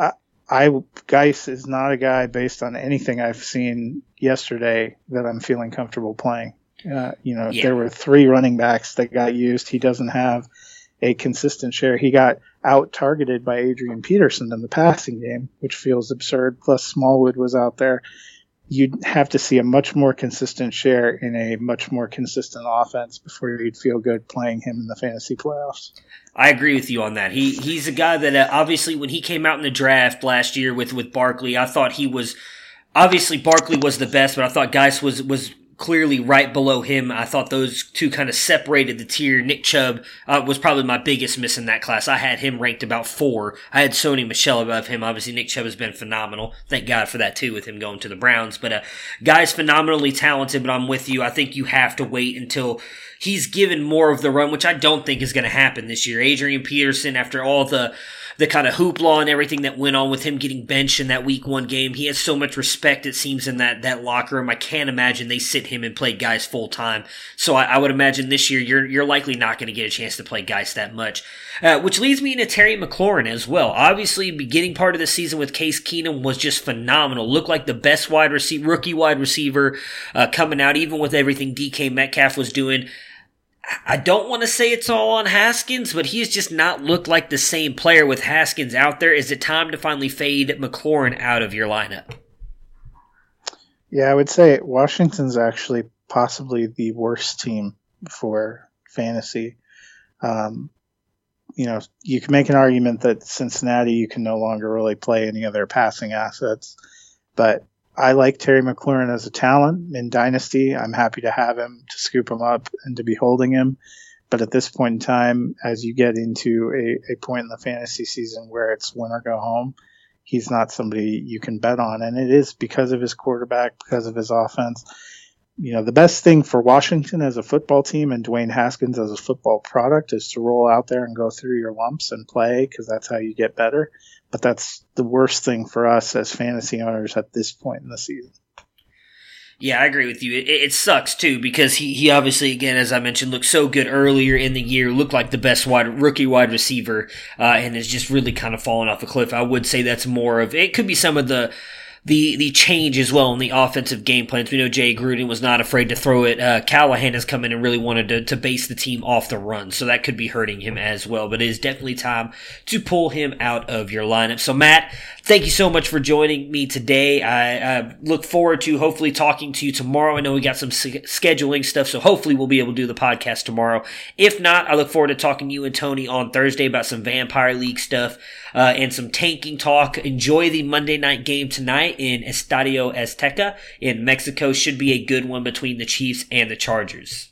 I, I, Guice is not a guy based on anything I've seen yesterday that I'm feeling comfortable playing. Uh, you know, yeah. there were three running backs that got used. He doesn't have a consistent share. He got out targeted by Adrian Peterson in the passing game, which feels absurd. Plus, Smallwood was out there you'd have to see a much more consistent share in a much more consistent offense before you'd feel good playing him in the fantasy playoffs. I agree with you on that. He he's a guy that uh, obviously when he came out in the draft last year with with Barkley, I thought he was obviously Barkley was the best, but I thought Guice was was clearly right below him. I thought those two kind of separated the tier. Nick Chubb uh, was probably my biggest miss in that class. I had him ranked about four. I had Sony Michel above him. Obviously, Nick Chubb has been phenomenal. Thank God for that too, with him going to the Browns. But uh, guy's phenomenally talented. But I'm with you. I think you have to wait until he's given more of the run, which I don't think is going to happen this year. Adrian Peterson, after all the the kind of hoopla and everything that went on with him getting benched in that week one game. He has so much respect, it seems, in that, that locker room. I can't imagine they sit him and play guys full time. So I, I, would imagine this year you're, you're likely not going to get a chance to play guys that much. Uh, which leads me into Terry McLaurin as well. Obviously, beginning part of the season with Case Keenum was just phenomenal. Looked like the best wide receiver, rookie wide receiver, uh, coming out, even with everything DK Metcalf was doing. I don't want to say it's all on Haskins, but he's just not looked like the same player with Haskins out there. Is it time to finally fade McLaurin out of your lineup? Yeah, I would say Washington's actually possibly the worst team for fantasy. Um, you know, you can make an argument that Cincinnati, you can no longer really play any of their passing assets, but I like Terry McLaurin as a talent in Dynasty. I'm happy to have him, to scoop him up, and to be holding him. But at this point in time, as you get into a, a point in the fantasy season where it's win or go home, he's not somebody you can bet on. And it is because of his quarterback, because of his offense. You know, the best thing for Washington as a football team and Dwayne Haskins as a football product is to roll out there and go through your lumps and play because that's how you get better but that's the worst thing for us as fantasy owners at this point in the season. Yeah, I agree with you. It, it, sucks too because he, he obviously, again, as I mentioned, looked so good earlier in the year, looked like the best wide rookie wide receiver, uh, and has just really kind of fallen off a cliff. I would say that's more of it. Could be some of the the the change as well in the offensive game plans. We know Jay Gruden was not afraid to throw it. Uh, Callahan has come in and really wanted to, to base the team off the run, so that could be hurting him as well. But it is definitely time to pull him out of your lineup. So Matt, thank you so much for joining me today. I, I look forward to hopefully talking to you tomorrow. I know we got some scheduling stuff, so hopefully we'll be able to do the podcast tomorrow. If not, I look forward to talking to you and Tony on Thursday about some Vampire League stuff uh, and some tanking talk. Enjoy the Monday night game tonight tonight in Estadio Azteca in Mexico. Should be a good one between the Chiefs and the Chargers.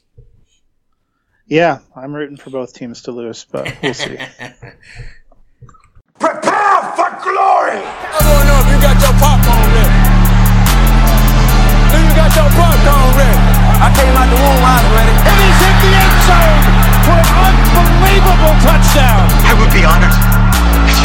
Yeah, I'm rooting for both teams to lose, but we'll see. Prepare for glory! I don't know if you got your popcorn ready. Do you got your popcorn ready? I came out the womb, I was ready. And he's hit the end zone for an unbelievable touchdown. I would be honored